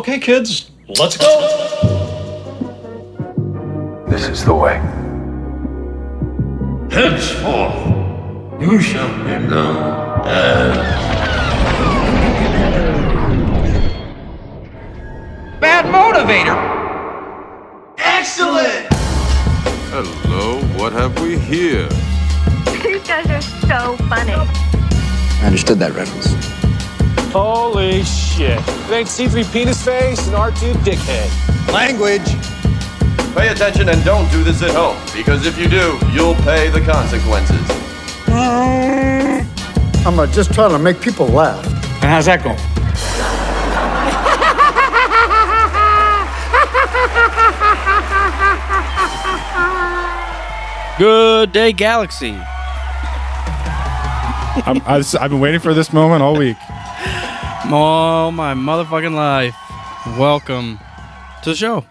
Okay, kids, let's go. This is the way. Henceforth, you shall be known as Bad motivator. Excellent! Hello, what have we here? These guys are so funny. I understood that reference. Holy shit. Thanks, C3 penis face and R2 dickhead. Language! Pay attention and don't do this at home, because if you do, you'll pay the consequences. I'm uh, just trying to make people laugh. And how's that going? Good day, Galaxy. I'm, I have been waiting for this moment all week. Oh my motherfucking life! Welcome to the show.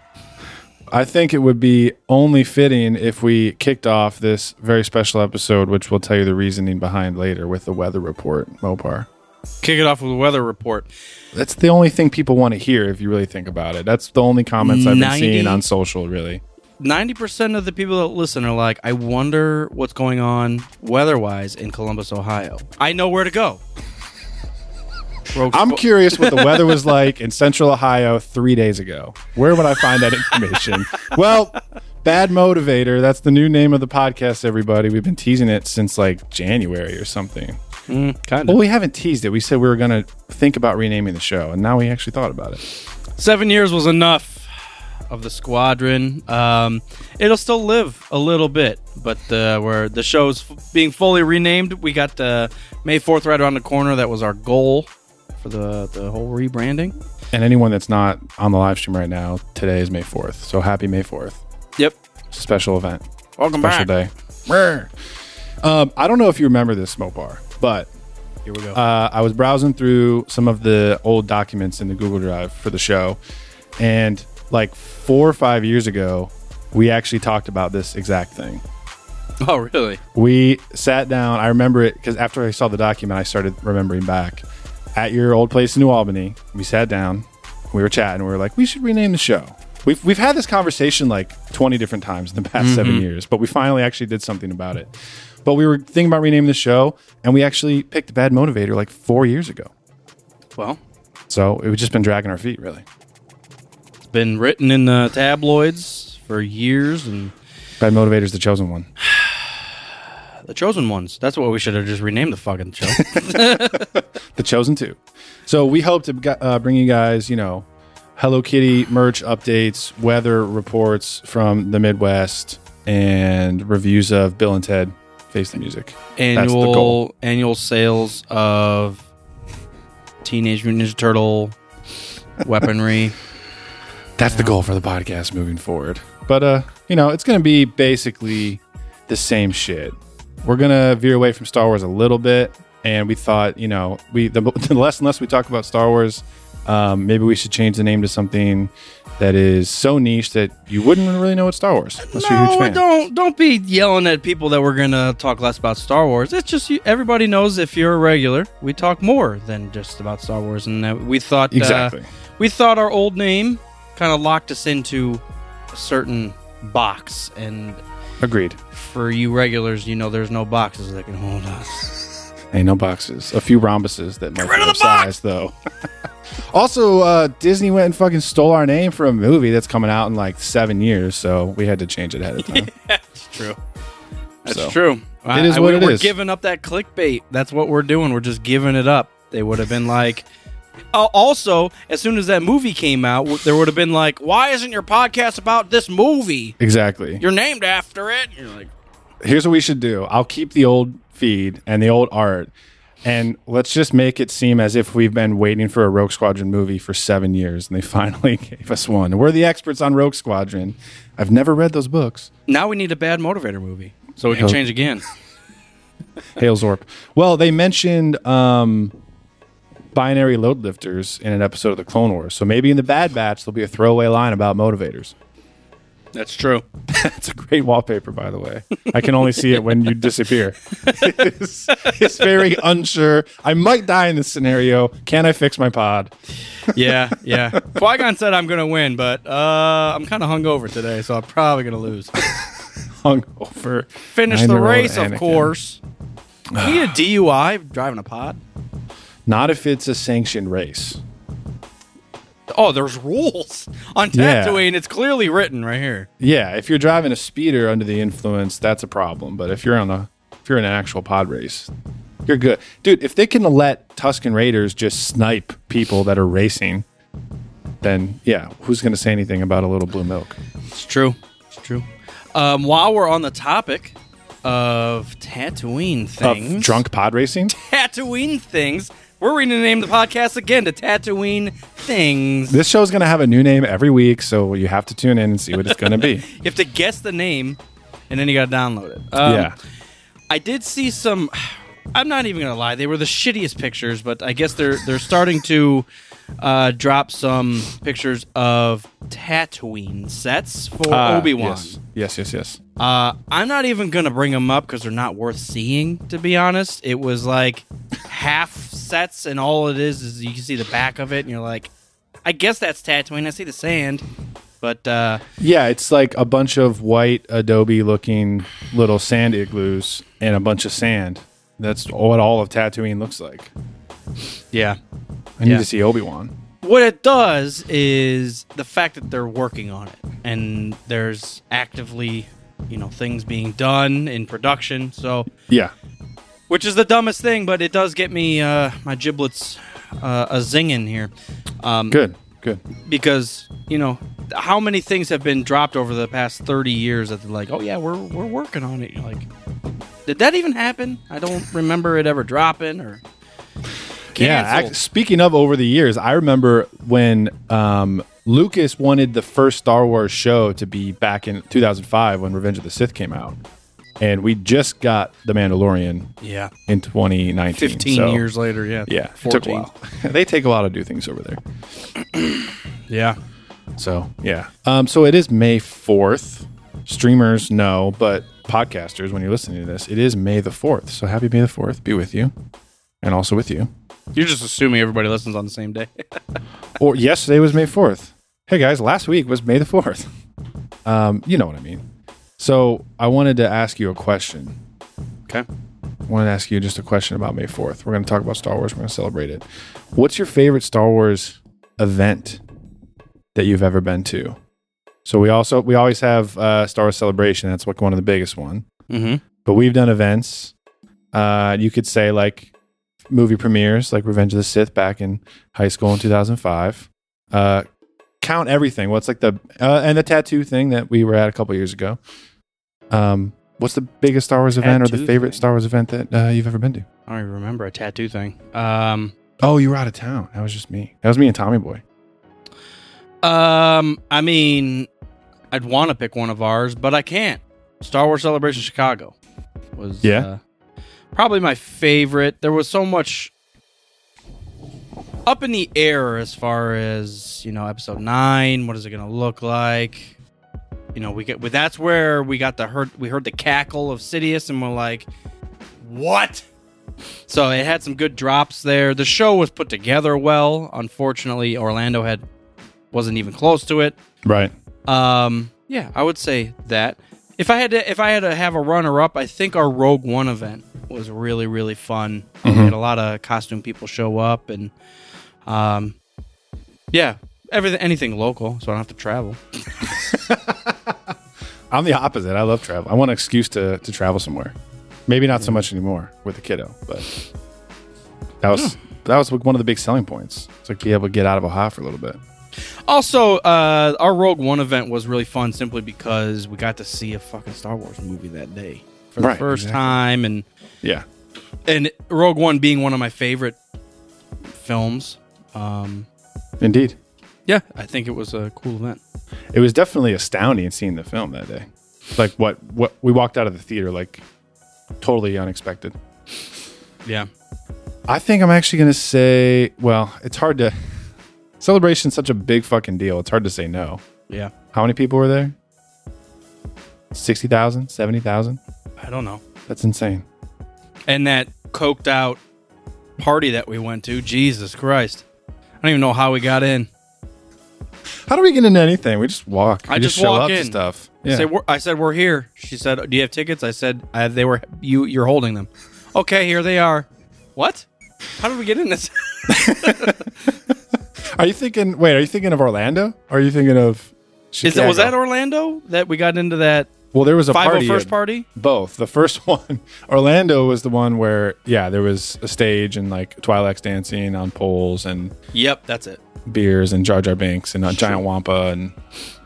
I think it would be only fitting if we kicked off this very special episode, which we'll tell you the reasoning behind later with the weather report, Mopar. Kick it off with a weather report. That's the only thing people want to hear if you really think about it. That's the only comments I've been seeing on social, really. Ninety percent of the people that listen are like, "I wonder what's going on weather-wise in Columbus, Ohio." I know where to go. Rogue I'm curious what the weather was like in central Ohio three days ago. Where would I find that information? well, Bad Motivator, that's the new name of the podcast, everybody. We've been teasing it since like January or something. Mm, kind Well, we haven't teased it. We said we were going to think about renaming the show, and now we actually thought about it. Seven years was enough of the squadron. Um, it'll still live a little bit, but uh, where the show's f- being fully renamed, we got uh, May Fourth right around the corner. That was our goal for the the whole rebranding. And anyone that's not on the live stream right now, today is May 4th. So happy May 4th. Yep. It's a special event. Welcome special back. day. Um, I don't know if you remember this, Mopar, but Here we go. uh, I was browsing through some of the old documents in the Google Drive for the show, and like four or five years ago, we actually talked about this exact thing. oh, really? We sat down. I remember it because after I saw the document, I started remembering back at your old place in New Albany. We sat down, we were chatting. We were like, we should rename the show. We've we've had this conversation like twenty different times in the past seven mm-hmm. years, but we finally actually did something about it. But we were thinking about renaming the show, and we actually picked Bad Motivator like four years ago. Well, So it was just been dragging our feet, really. it's been written in the tabloids for years, and Bad Motivator's the chosen one. the chosen ones. That's what we should have just renamed the fucking show. the chosen two. So we hope to uh, bring you guys, you know, Hello Kitty merch updates, weather reports from the Midwest, and reviews of Bill and Ted Face the Music. That's the goal. annual annual sales of Teenage Mutant Ninja Turtle weaponry. That's the goal for the podcast moving forward. But uh, you know, it's going to be basically the same shit. We're going to veer away from Star Wars a little bit, and we thought, you know, we the, the less and less we talk about Star Wars, um, maybe we should change the name to something that is so niche that you wouldn't really know it's Star Wars unless you're a huge no, don't don't be yelling at people that we're gonna talk less about Star Wars. It's just you, everybody knows if you're a regular, we talk more than just about Star Wars, and uh, we thought uh, Exactly. we thought our old name kind of locked us into a certain box, and Agreed. for you regulars, you know, there's no boxes that can hold us. Ain't no boxes. A few rhombuses that might be size, though. also, uh, Disney went and fucking stole our name for a movie that's coming out in like seven years, so we had to change it ahead of time. That's true. That's So, true. it is what it we're is. giving up that clickbait. That's what we're doing. We're just giving it up. They would have been like. Uh, also, as soon as that movie came out, there would have been like, "Why isn't your podcast about this movie? exactly. You're named after it." You're like, Here's what we should do. I'll keep the old feed and the old art, and let's just make it seem as if we've been waiting for a Rogue Squadron movie for seven years, and they finally gave us one. We're the experts on Rogue Squadron. I've never read those books. now we need a bad motivator movie, so we can Hell- change again. Hail Zorp. Well, they mentioned um, binary load lifters in an episode of the Clone Wars. So maybe in the Bad Batch there'll be a throwaway line about motivators. That's true. It's a great wallpaper, by the way. I can only see it when you disappear. it's, it's very unsure. I might die in this scenario. Can I fix my pod? Yeah, yeah. Qui Gon said I'm going to win, but uh, I'm kind of hungover today, so I'm probably going to lose. Hung over. Finish the race, of course. Need a DUI driving a pod? Not if it's a sanctioned race. Oh, there's rules on Yeah. Tatooine. It's clearly written right here. Yeah, if you're driving a speeder under the influence, that's a problem. But if you're on a if you're in an actual pod race, you're good. Dude, if they can let Tusken Raiders just snipe people that are racing, then yeah, who's going to say anything about a little blue milk? It's true. It's true. Um, while we're on the topic of Tatooine things, Of drunk pod racing? Tatooine things, we're renaming the podcast again to Tatooine Things. This show's going to have a new name every week, so you have to tune in and see what it's going to be. You have to guess the name, and then you got to download it. Um, yeah. I did see some. I'm not even gonna lie; they were the shittiest pictures, but I guess they're they're starting to uh, drop some pictures of Tatooine sets for Ah, Obi Wan. Yes, yes, yes. yes. Uh, I'm not even gonna bring them up because they're not worth seeing. To be honest, it was like half sets, and all it is is you can see the back of it, and you're like, I guess that's Tatooine. I see the sand, but uh, Yeah, it's like a bunch of white Adobe looking little sand igloos and a bunch of sand. That's what all of Tatooine looks like. Yeah. I need Yeah. to see Obi Wan. What it does is the fact that they're working on it and there's actively, you know, things being done in production. So, Yeah. which is the dumbest thing, but it does get me uh, my giblets uh, a zinging here. Um, Good. Good. because you know how many things have been dropped over the past 30 years that they're like oh yeah we're we're working on it You're like did that even happen i don't remember it ever dropping or Yeah. Canceled. Ac- speaking of over the years, I remember when um, Lucas wanted the first Star Wars show to be back in 2005 when Revenge of the Sith came out. And we just got The Mandalorian yeah in 2019. 15 so- years later yeah Yeah. It took a 14 while. they take a while to do things over there. yeah So yeah. Um, so it is May fourth. Streamers know, but podcasters, when you're listening to this, it is May the fourth. So happy May the fourth be with you, and also with you. You're just assuming everybody listens on the same day. Or yesterday was May fourth. Hey guys, last week was May the fourth. Um, you know what I mean. So I wanted to ask you a question. okay. I wanted to ask you just a question about May fourth. We're going to talk about Star Wars. We're going to celebrate it. What's your favorite Star Wars event that you've ever been to? So we also we always have uh, Star Wars Celebration. That's like one of the biggest one. Mm-hmm. But we've done events. Uh, you could say like movie premieres, like Revenge of the Sith back in high school in 2005. Uh, count everything. What's like the uh, and the tattoo thing that we were at a couple years ago. Um, what's the biggest Star Wars event or the favorite thing. Star Wars event that uh, you've ever been to? I don't even remember a tattoo thing. Um, Oh, you were out of town. That was just me. That was me and Tommy Boy. um, I mean, I'd want to pick one of ours, but I can't. Star Wars Celebration Chicago was Yeah? Probably my favorite. There was so much up in the air as far as you know, Episode Nine. What is it going to look like? You know, we get. Well, that's where we got the heard. We heard the cackle of Sidious, and we're like, "What?" So it had some good drops there. The show was put together well. Unfortunately, Orlando had wasn't even close to it. Right. Um, yeah, I would say that. If I had to, if I had to have a runner up, I think our Rogue One event was really, really fun. We had a lot of costume people show up, and um, yeah, everything, anything local, so I don't have to travel. I'm the opposite. I love travel. I want an excuse to, to travel somewhere. Maybe not so much anymore with the kiddo, but that was that was one of the big selling points. It's like be able to get out of Ohio for a little bit. Also, uh, our Rogue One event was really fun simply because we got to see a fucking Star Wars movie that day for the Right, first exactly. time, and Yeah. and Rogue One being one of my favorite films. Um, Indeed. yeah, I think it was a cool event. It was definitely astounding seeing the film that day. Like what what we walked out of the theater like totally unexpected. Yeah. I think I'm actually going to say, well, it's hard to celebration's such a big fucking deal. It's hard to say no. Yeah. How many people were there? 60,000, 70,000. I don't know. That's insane. And that coked out party that we went to, Jesus Christ. I don't even know how we got in. How do we get into anything? We just walk. I We just show walk up to in. stuff. I Yeah. said, we're, I said we're here. She said, "Do you have tickets?" I said, I, "They were you. You're holding them." Okay, here they are. What? How did we get in this? Are you thinking? Wait, are you thinking of Orlando? Or are you thinking of? Is that, was that Orlando that we got into that Well, there was a five party. first party? Both. The first one, Orlando was the one where, yeah, there was a stage and like Twi'leks dancing on poles and Yep, that's it. beers and Jar Jar Binks and a giant wampa and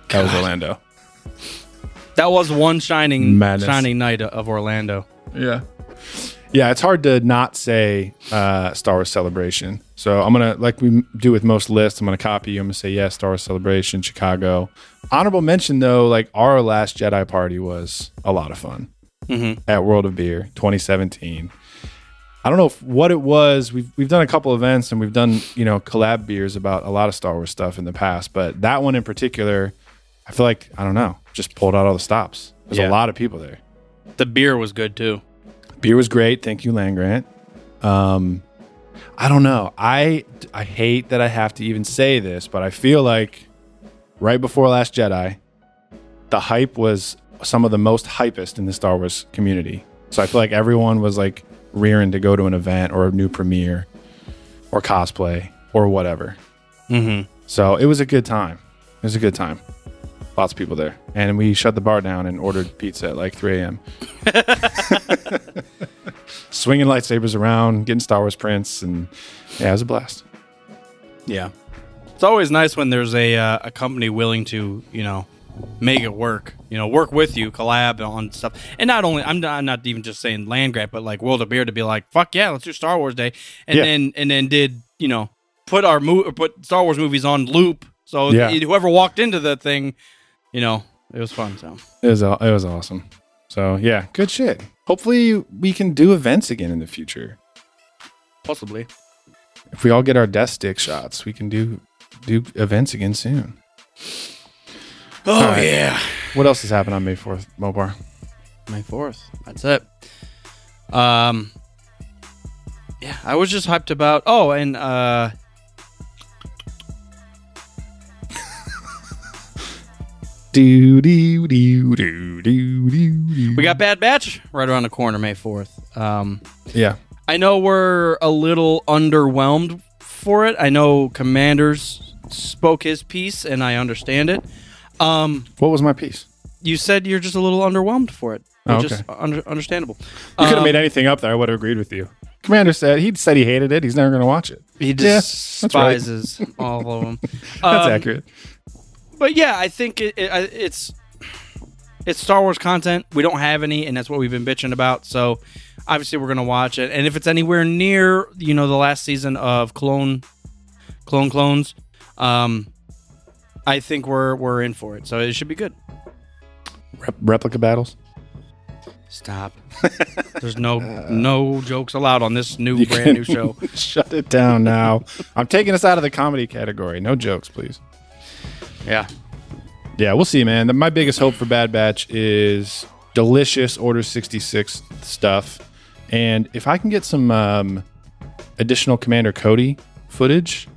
that was Orlando. That was one shining Madness. shining night of Orlando. Yeah. Yeah, it's hard to not say uh, Star Wars Celebration. So I'm gonna, like we do with most lists, I'm gonna copy you. I'm gonna say yes, Star Wars Celebration, Chicago. Honorable mention though, like our last Jedi party was a lot of fun Mhm. at World of Beer 2017. I don't know if, what it was. We've we've done a couple events and we've done you know collab beers about a lot of Star Wars stuff in the past, but that one in particular, I feel like I don't know, just pulled out all the stops. There's Yeah. a lot of people there. The beer was good too. Beer was great. Thank you, Land Grant. Um, I don't know. I I hate that I have to even say this, but I feel like right before Last Jedi, the hype was some of the most hypest in the Star Wars community. So I feel like everyone was like rearing to go to an event or a new premiere or cosplay or whatever. Mm-hmm. So it was a good time. It was a good time. Lots of people there. And we shut the bar down and ordered pizza at like 3 a.m. Swinging lightsabers around, getting Star Wars prints, and yeah, it was a blast. Yeah, it's always nice when there's a uh, a company willing to you know make it work. You know, work with you, collab on stuff, and not only I'm not, I'm not even just saying Land Grant, but like World of Beer to be like, fuck yeah, let's do Star Wars Day, and Yeah. then and then did you know put our mo- put Star Wars movies on loop, so Yeah. whoever walked into the thing, you know, it was fun. So It was it was awesome. So yeah, good shit. Hopefully we can do events again in the future. possibly, If we all get our death stick shots, we can do do events again soon. oh right. yeah, What else has happened on May fourth, Mobar? May fourth. That's it. Um, yeah, I was just hyped about. Oh, and uh, Do do do do do do. we got Bad Batch right around the corner, May fourth. Um, yeah. I know we're a little underwhelmed for it. I know Commanders spoke his piece, and I understand it. Um, What was my piece? you said you're just a little underwhelmed for it, Oh, okay. under, understandable. You could have Um, made anything up there. I would have agreed with you. Commander said he said he hated it. He's never going to watch it. He Yeah, right. despises all of them. That's Um, accurate. But yeah, I think it, it, it's it's Star Wars content. We don't have any, and that's what we've been bitching about. So obviously, we're gonna watch it. And if it's anywhere near, you know, the last season of Clone Clone Clones, um, I think we're we're in for it. So it should be good. Rep- replica battles. Stop. There's no no jokes allowed on this new brand new show. Shut it down now. I'm taking us out of the comedy category. No jokes, please. Yeah. Yeah, we'll see, man. My biggest hope for Bad Batch is delicious Order 66 stuff. And if I can get some um, additional Commander Cody footage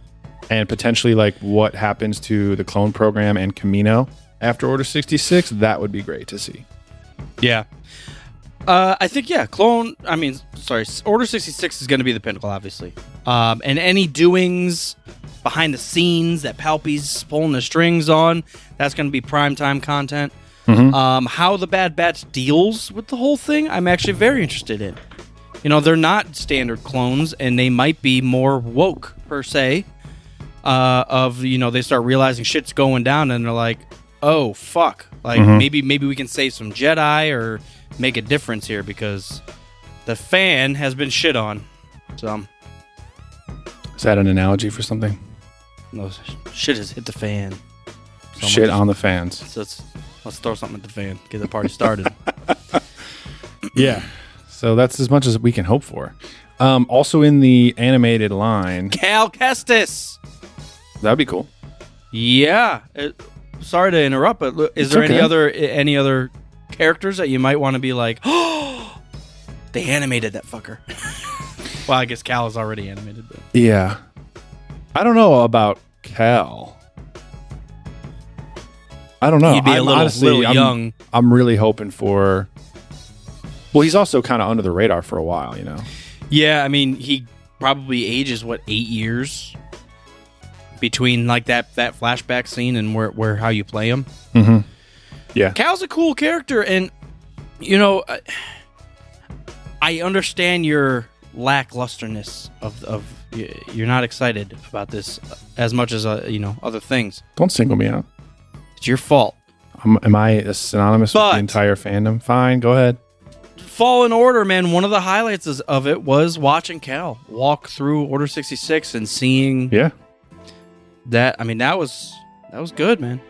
and potentially like what happens to the clone program and Kamino after Order 66, that would be great to see. Yeah. Uh, I think yeah, clone. I mean, sorry, Order sixty six is going to be the pinnacle, obviously. Um, and any doings behind the scenes that Palpy's pulling the strings on, that's going to be primetime content. Um, how the Bad Batch deals with the whole thing, I'm actually very interested in. You know, they're not standard clones, and they might be more woke per se. Uh, of you know, they start realizing shit's going down, and they're like, "Oh fuck!" Like maybe maybe we can save some Jedi or make a difference here because the fan has been shit on. So Is that an analogy for something? no, shit has hit the fan. So Shit on the fans. So let's let's throw something at the fan, get the party started. Yeah. So that's as much as we can hope for. Um, also in the animated line, Cal Kestis. that'd be cool. Yeah. It, sorry to interrupt, but is It's there any other any other characters that you might want to be like, oh, they animated that fucker. well, I guess Cal is already animated. But. Yeah. I don't know about Cal. I don't know. He'd be a I'm little- honestly, little I'm, young. I'm really hoping for. Well, he's also kind of under the radar for a while, you know. Yeah, I mean, he probably ages what eight years between like that that flashback scene and where where how you play him. Mm-hmm. Yeah. Cal's a cool character, and you know, I, I understand your lacklusterness of of you're not excited about this as much as uh, you know other things. Don't single me out. It's your fault. Um, am I synonymous with the entire fandom? Fine, go ahead. Fallen Order, man. One of the highlights is- of it was watching Cal walk through Order sixty six and seeing Yeah. that. I mean, that was that was good, man.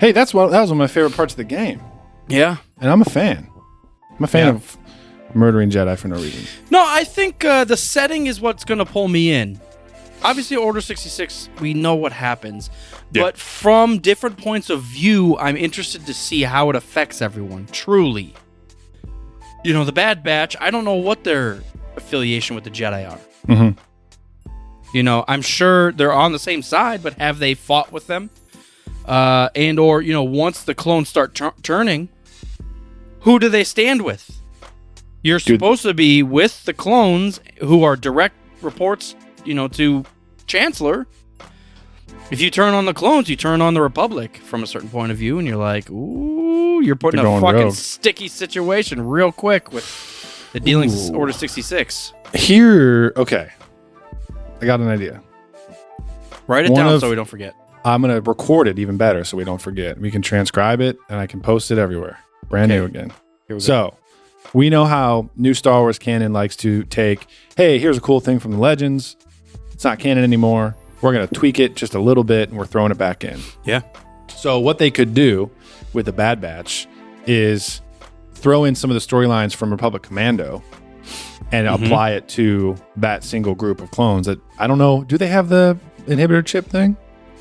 Hey, that's what that was one of my favorite parts of the game, Yeah. and I'm a fan. I'm a fan Yeah. of murdering Jedi for no reason. No, I think uh, the setting is what's going to pull me in. Obviously, Order 66, we know what happens. Yeah. But from different points of view, I'm interested to see how it affects everyone, truly. You know, the Bad Batch, I don't know what their affiliation with the Jedi are. Mhm. You know, I'm sure they're on the same side, but have they fought with them? Uh, and or, you know, once the clones start tur- turning, who do they stand with? You're Dude. supposed to be with the clones who are direct reports, you know, to Chancellor. If you turn on the clones, you turn on the Republic from a certain point of view, and you're like, ooh, you're putting They're a fucking rogue. sticky situation real quick with the dealings Ooh. Order 66. Here, okay. I got an idea. Write it One down of- so we don't forget. I'm gonna record it even better so we don't forget. We can transcribe it and I can post it everywhere. Brand new again. We. So we know how new Star Wars canon likes to take, hey, here's a cool thing from the legends. It's not canon anymore. We're gonna tweak it just a little bit and we're throwing it back in. Yeah. So what they could do with the Bad Batch is throw in some of the storylines from Republic Commando and Mm-hmm. apply it to that single group of clones. That I don't know. Do they have the inhibitor chip thing?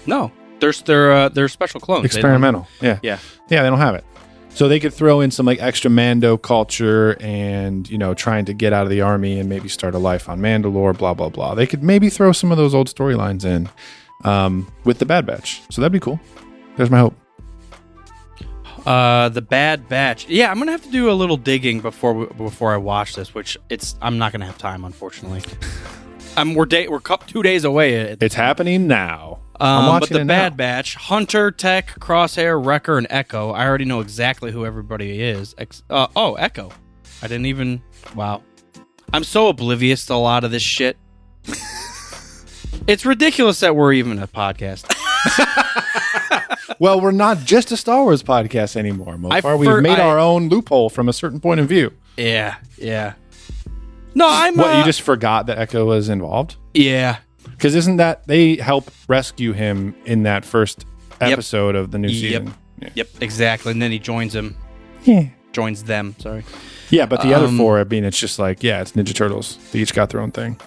No, there's they're uh, they're special clones. They don't- Experimental. Yeah. Yeah. Yeah, they don't have it. So they could throw in some like extra Mando culture and, you know, trying to get out of the army and maybe start a life on Mandalore, blah, blah, blah. They could maybe throw some of those old storylines in um, with the Bad Batch. So that'd be cool. There's my hope. Uh, the Bad Batch. Yeah, I'm gonna have to do a little digging before we, before I watch this, which it's I'm not gonna have time, unfortunately. I'm we're day we're cou- two days away. It's happening now. I'm um, but the Bad now. Batch, Hunter, Tech, Crosshair, Wrecker, and Echo. I already know exactly who everybody is. Ex- uh, oh, Echo. I didn't even. Wow. I'm so oblivious to a lot of this shit. it's ridiculous that we're even a podcast. Well, we're not just a Star Wars podcast anymore, I Mofar. We've made I- our own loophole from a certain point of view. yeah, yeah. No, I'm. What, uh, you just forgot that Echo was involved? Yeah, Because isn't that they help rescue him in that first episode of the new Yep. season? Yeah. Yep, exactly. And then he joins him. Yeah. Joins them. Sorry. Yeah, but the other Um, four, I mean, it's just like, yeah, it's Ninja Turtles. They each got their own thing.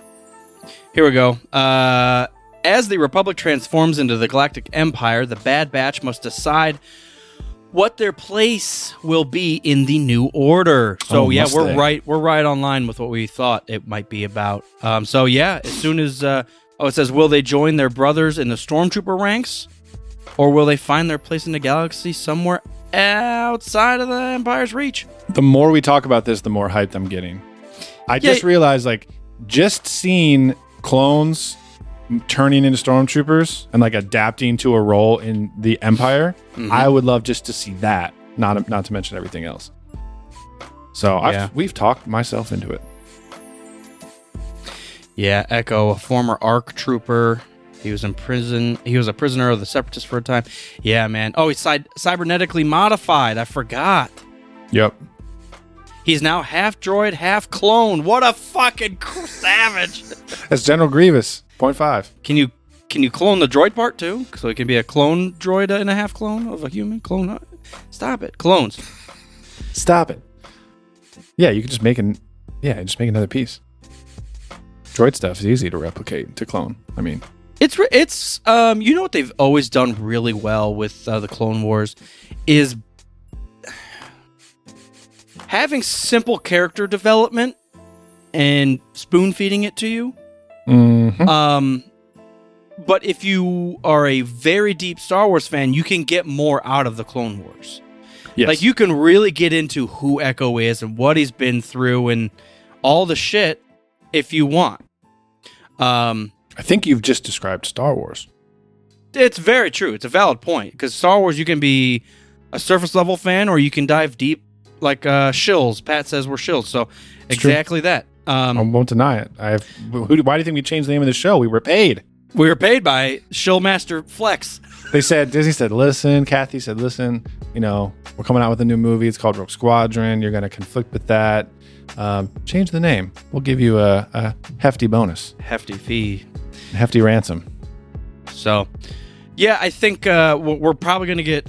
Here we go. Uh, as the Republic transforms into the Galactic Empire, the Bad Batch must decide what their place will be in the New Order. So Oh, yeah, must we're they? right. We're right on line with what we thought it might be about. Um, so yeah, as soon as uh, oh, it says, will they join their brothers in the Stormtrooper ranks, or will they find their place in the galaxy somewhere outside of the Empire's reach? The more we talk about this, the more hyped I'm getting. I Yeah. just realized, like, just seeing clones turning into stormtroopers and like adapting to a role in the Empire, Mm-hmm. I would love just to see that. Not not to mention everything else. So Yeah. I've, we've talked myself into it. Yeah, Echo, a former ARC trooper. He was in prison. He was a prisoner of the Separatists for a time. Yeah, man. Oh, he's cy- cybernetically modified. I forgot. Yep. He's now half droid, half clone. What a fucking savage! That's General Grievous. Point five. Can you can you clone the droid part too? So it can be a clone droid and a half clone of a human clone. Uh, stop it, clones. Stop it. Yeah, you can just make an yeah, just make another piece. Droid stuff is easy to replicate to clone. I mean, It's it's um you know what they've always done really well with uh, the Clone Wars is having simple character development and spoon feeding it to you. Mhm. Um, but if you are a very deep Star Wars fan, you can get more out of the Clone Wars. Yes. Like you can really get into who Echo is and what he's been through and all the shit if you want. Um, I think you've just described Star Wars. it's very true. It's a valid point because Star Wars, you can be a surface level fan or you can dive deep, like uh, shills. Pat says we're shills, so It's true. exactly that. Um, I won't deny it. I have. Who, why do you think we changed the name of the show? We were paid. we were paid by Shillmaster Flex. They said Disney said, "Listen." Kathy said, "Listen. You know, we're coming out with a new movie. It's called Rogue Squadron. You're going to conflict with that. Um, change the name. We'll give you a, a hefty bonus, Hefty fee. hefty ransom." So, yeah, I think uh, we're we're probably going to get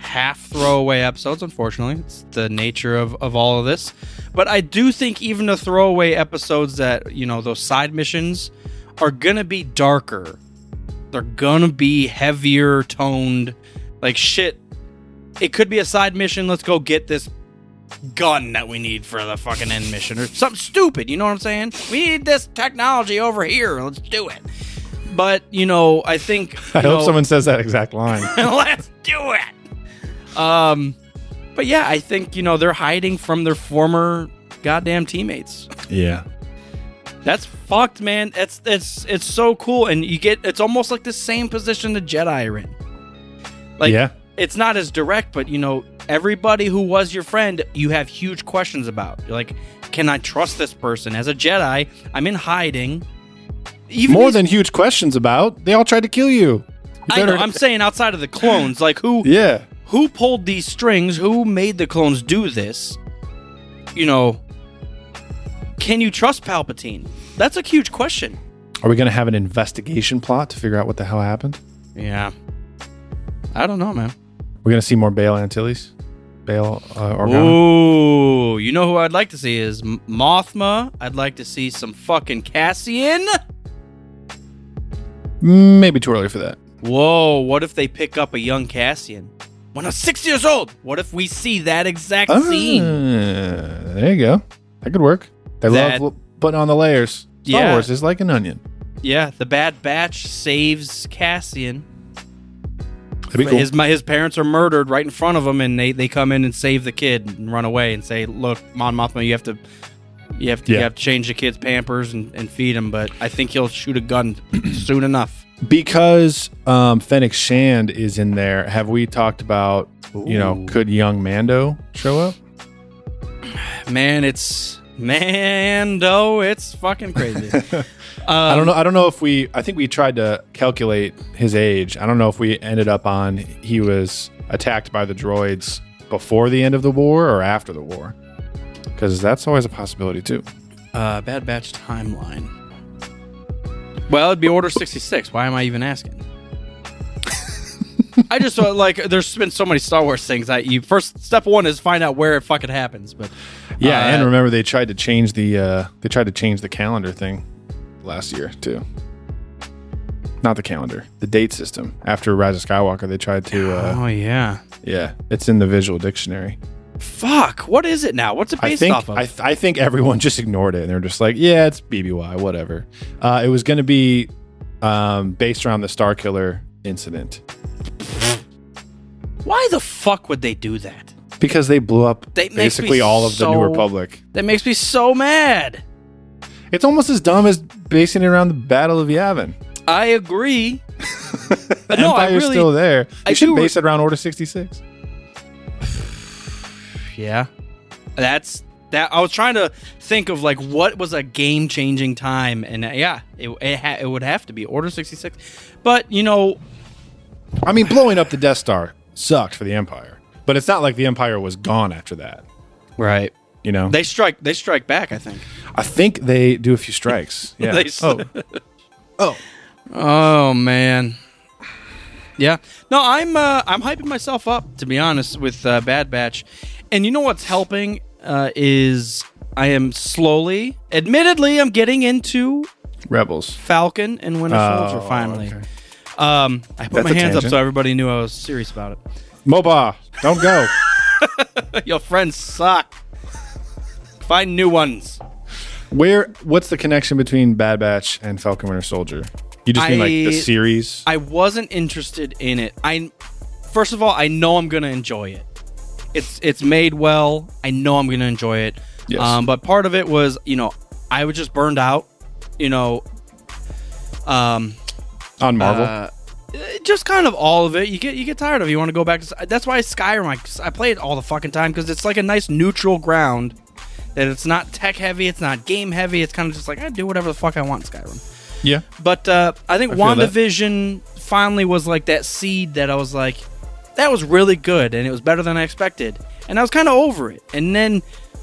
half throwaway episodes. Unfortunately, it's the nature of, of all of this. But I do think even the throwaway episodes that you know those side missions are going to be darker. They're going to be heavier toned. Like shit. It could be a side mission. Let's go get this gun that we need for the fucking end mission or something stupid. You know what I'm saying? We need this technology over here. Let's do it. But you know, I think I hope know- someone says that exact line. Let's do it. Um, but yeah, I think you know they're hiding from their former goddamn teammates. yeah. That's fucked, man. It's it's it's so cool, and you get it's almost like the same position the Jedi are in. Like, yeah. it's not as direct, but you know, everybody who was your friend, you have huge questions about. You're like, can I trust this person? As a Jedi, I'm in hiding. Even More these- than huge questions about. They all tried to kill you. You I know, I'm saying outside of the clones, like who yeah. who pulled these strings? Who made the clones do this? You know, can you trust Palpatine? That's a huge question. Are we going to have an investigation plot to figure out what the hell happened? Yeah. I don't know, man. We're going to see more Bail Antilles, Bail uh, Organa. Ooh, you know who I'd like to see is M- Mothma. I'd like to see some fucking Cassian. Maybe too early for that. Whoa, what if they pick up a young Cassian? When I'm six years old, what if we see that exact scene? Ah, there you go. That could work. They That- love putting on the layers. Star Yeah. Wars is like an onion. Yeah, the Bad Batch saves Cassian. That'd be cool. His my, his parents are murdered right in front of him, and they, they come in and save the kid and run away and say, "Look, Mon Mothma, you have to you have to you have to change the kid's pampers and, and feed him." But I think he'll shoot a gun soon enough. because um, Fennec Shand is in there. Have we talked about you know could young Mando show up? Man, it's Mando, it's fucking crazy. Um, I don't know. I don't know if we. I think we tried to calculate his age. I don't know if we ended up on he was attacked by the droids before the end of the war or after the war, because that's always a possibility too. Uh, Bad Batch timeline. Well, it'd be Order sixty six. Why am I even asking? I just thought like there's been so many Star Wars things. I you first step one is find out where it fucking happens. But Yeah, uh, and remember they tried to change the uh, they tried to change the calendar thing last year too. Not the calendar, the date system. After Rise of Skywalker, they tried to. Uh, oh yeah, yeah, it's in the visual dictionary. fuck. What is it now? What's it I based think off of? I, th- I think everyone just ignored it and they're just like, yeah, it's BBY, whatever. Uh, it was going to be um, based around the Starkiller incident Why the fuck would they do that? because they blew up That basically all of the New Republic. That makes me so mad. It's almost as dumb as basing it around the Battle of Yavin. I agree. The no, I Empire's really. still there. I should base it around Order sixty six. Yeah, that's that. I was trying to think of like what was a game changing time, and uh, yeah, it it, ha- it would have to be Order sixty six. But you know, I mean, blowing up the Death Star sucked for the Empire, but it's not like the Empire was gone after that. right? You know, They strike. They strike back. I think. I think they do a few strikes. Yeah. They oh, oh, Oh man. Yeah. No, I'm uh, I'm hyping myself up to be honest with uh, Bad Batch, and you know what's helping uh, is I am slowly, admittedly, I'm getting into Rebels. Falcon and Winter Oh, Soldier finally. okay. Um, I put That's my a hands up so everybody knew I was serious about it. Moba, don't go. Your friends suck. Find new ones. Where? What's the connection between Bad Batch and Falcon Winter Soldier? You just mean like the series? I wasn't interested in it. I first of all, I know I'm gonna enjoy it. It's it's made well. I know I'm gonna enjoy it. Yes. Um, but part of it was, you know, I was just burned out. You know, um, on Marvel. uh, just kind of all of it. You get you get tired of. it. You want to go back to. That's why Skyrim. I, I play it all the fucking time because it's like a nice neutral ground. That it's not tech heavy. It's not game heavy. It's kind of just like I do whatever the fuck I want in Skyrim. yeah. But uh, I think I. WandaVision finally was like that seed that I was like, that was really good and it was better than I expected. And I was kind of over it. And then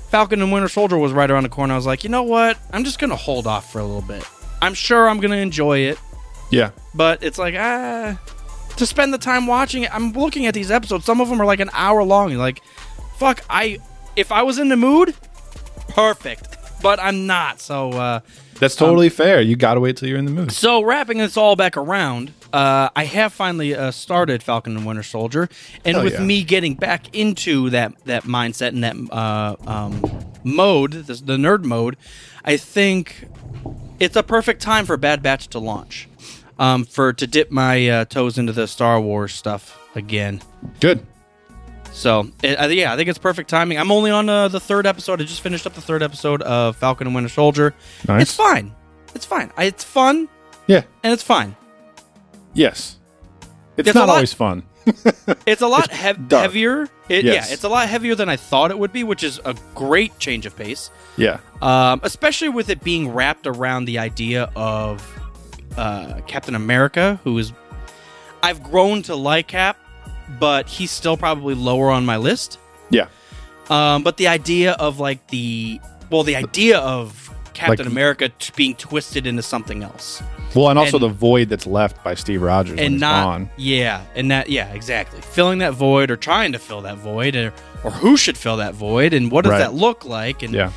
Falcon and Winter Soldier was right around the corner. I was like, you know what? I'm just going to hold off for a little bit. I'm sure I'm going to enjoy it, Yeah. but it's like, ah, to spend the time watching it. I'm looking at these episodes. Some of them are like an hour long. Like, fuck, I, if I was in the mood, perfect. But I'm not. So, uh, That's totally fair. You got to wait till you're in the mood. so wrapping this all back around, uh, I have finally uh, started Falcon and Winter Soldier, and Hell with yeah. me getting back into that that mindset and that uh, um, mode, this, the nerd mode, I think it's a perfect time for Bad Batch to launch, um, for to dip my uh, toes into the Star Wars stuff again. Good. So it, uh, yeah, I think it's perfect timing. I'm only on uh, the third episode. I just finished up the third episode of Falcon and Winter Soldier. Nice. It's fine. It's fine. I, it's fun Yeah. and it's fine. Yes. It's, It's not lot- always fun. It's a lot hev- heavier. It, Yes. Yeah, it's a lot heavier than I thought it would be, which is a great change of pace. Yeah. Um, especially with it being wrapped around the idea of uh, Captain America, who is I've grown to like Cap, but he's still probably lower on my list. Yeah. Um, but the idea of like the well, the idea of Captain Like- America t- being twisted into something else, Well, and also And- the void that's left by Steve Rogers and not gone. yeah, and that yeah, exactly, filling that void or trying to fill that void, or or who should fill that void, and what does Right. that look like? And Yeah.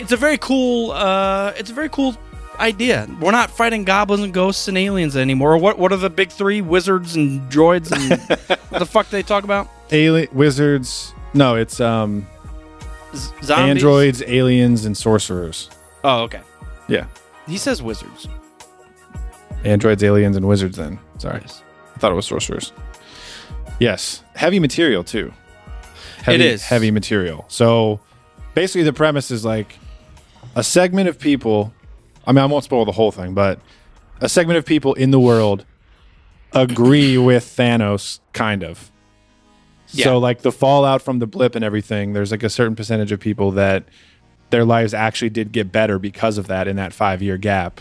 it's a very cool uh it's a very cool idea we're not fighting goblins and ghosts and aliens anymore what what are the big three wizards and droids and what the fuck they talk about Alien wizards. No, it's um Z- zombies androids, aliens, and sorcerers. oh okay Yeah. he says wizards Androids, aliens, and wizards. Then sorry, Yes. I thought it was sorcerers. Yes, heavy material too. Heavy, It is. heavy material. So basically, the premise is like a segment of people. I mean, I won't spoil the whole thing, but a segment of people in the world agree with Thanos, kind of. Yeah. So, like the fallout from the blip and everything, there's like a certain percentage of people that their lives actually did get better because of that in that five year gap.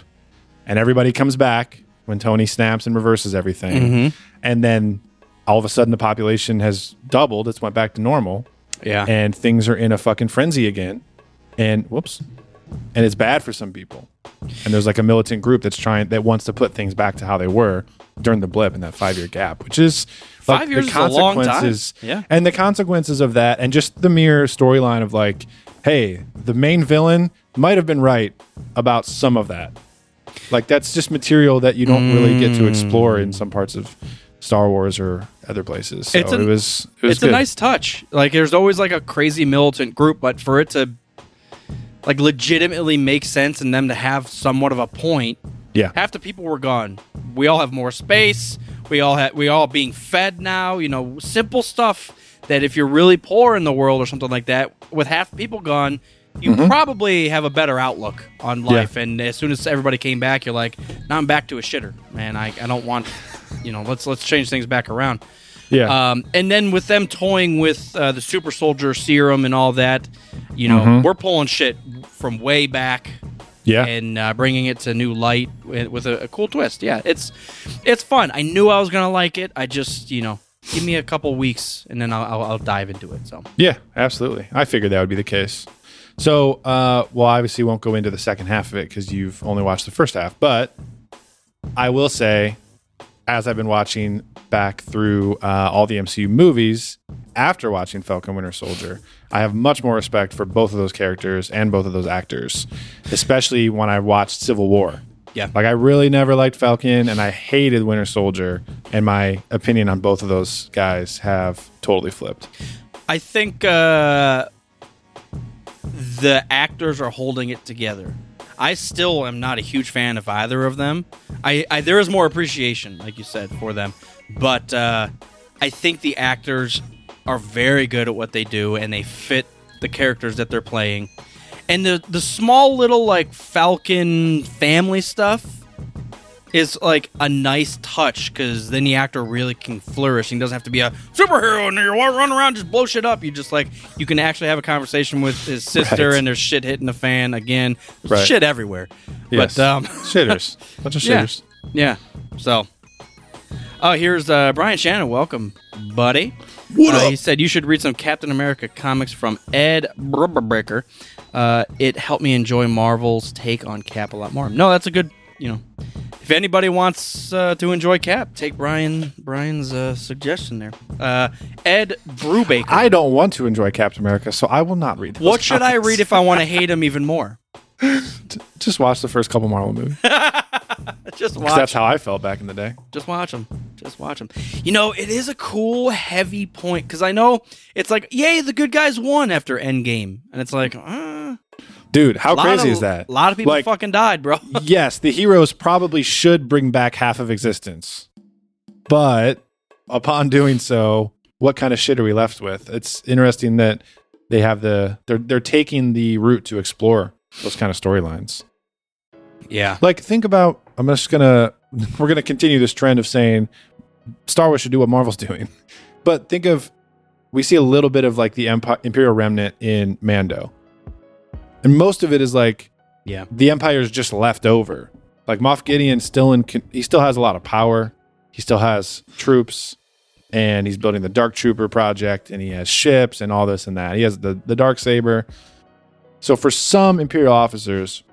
And everybody comes back when Tony snaps and reverses everything. Mm-hmm. And then all of a sudden the population has doubled. It's went back to normal. yeah And things are in a fucking frenzy again. And whoops. And it's bad for some people. And there's like a militant group that's trying that wants to put things back to how they were during the blip in that five year gap, which is like, Five years the is a long time. consequences. Yeah. And the consequences of that, and just the mere storyline of like, hey, the main villain might have been right about some of that. Like that's just material that you don't really get to explore in some parts of Star Wars or other places. So It's a- it was it was it's a nice touch like there's always like a crazy militant group but for it to like legitimately make sense and them to have somewhat of a point yeah. half the people were gone. We all have more space. We all have we all being fed now. You know, simple stuff that if you're really poor in the world or something like that, with half the people gone, you mm-hmm. probably have a better outlook on life. And as soon as everybody came back, you're like, now I'm back to a shitter, man. I, I don't want, you know, let's let's change things back around. Yeah. Um, and then with them toying with uh, the super soldier serum and all that, you know, Mm-hmm. we're pulling shit from way back yeah. and uh, bringing it to new light with, a, a cool twist. Yeah, it's it's fun. I knew I was gonna like it. I just you know give me a couple weeks and then I'll, I'll, I'll dive into it. So Yeah, absolutely. I figured that would be the case. So, uh, well, obviously, won't go into the second half of it because you've only watched the first half. But I will say, as I've been watching back through uh, all the MCU movies after watching Falcon Winter Soldier, I have much more respect for both of those characters and both of those actors, especially when I watched Civil War. Yeah. Like, I really never liked Falcon and I hated Winter Soldier, and my opinion on both of those guys have totally flipped. I think uh, the actors are holding it together. I still am not a huge fan of either of them. I, I there is more appreciation, like you said, for them, but uh, I think the actors are very good at what they do, and they fit the characters that they're playing. And the the small little like Falcon family stuff is like a nice touch because then the actor really can flourish. He doesn't have to be a superhero and you want to run around just blow shit up. You just like you can actually have a conversation with his sister Right. and there's shit hitting the fan again. Right. shit everywhere. Yes. But um, shitters, bunch of Yeah. shitters. yeah. yeah. So, oh, here's uh, Brian Shannon. Welcome, buddy. What uh, He said you should read some Captain America comics from Ed Brubaker. Uh, it helped me enjoy Marvel's take on Cap a lot more. No, that's a good. You know, if anybody wants uh, to enjoy Cap, take Brian Brian's uh, suggestion there. Uh, Ed Brubaker. I don't want to enjoy Captain America, so I will not read. what should I read if I want to hate him even more? Just watch the first couple Marvel movies. Just watch. that's how I felt back in the day. Just watch them. Just watch them. You know, it is a cool, heavy point because I know it's like, yay, the good guys won after Endgame, and it's like, uh, Dude, how crazy of- is that? A lot of people Like, fucking died, bro. yes, the heroes probably should bring back half of existence. But upon doing so, what kind of shit are we left with? It's interesting that they have the they're they're taking the route to explore those kind of storylines. yeah, Like think about I'm just gonna we're gonna continue this trend of saying Star Wars should do what Marvel's doing. But think of we see a little bit of like the Empire, Imperial remnant in Mando. And most of it is like yeah, the empire is just left over. Like Moff Gideon still in he still has a lot of power. He still has troops and he's building the Dark Trooper project and he has ships and all this and that. He has the the Dark Saber. So for some Imperial officers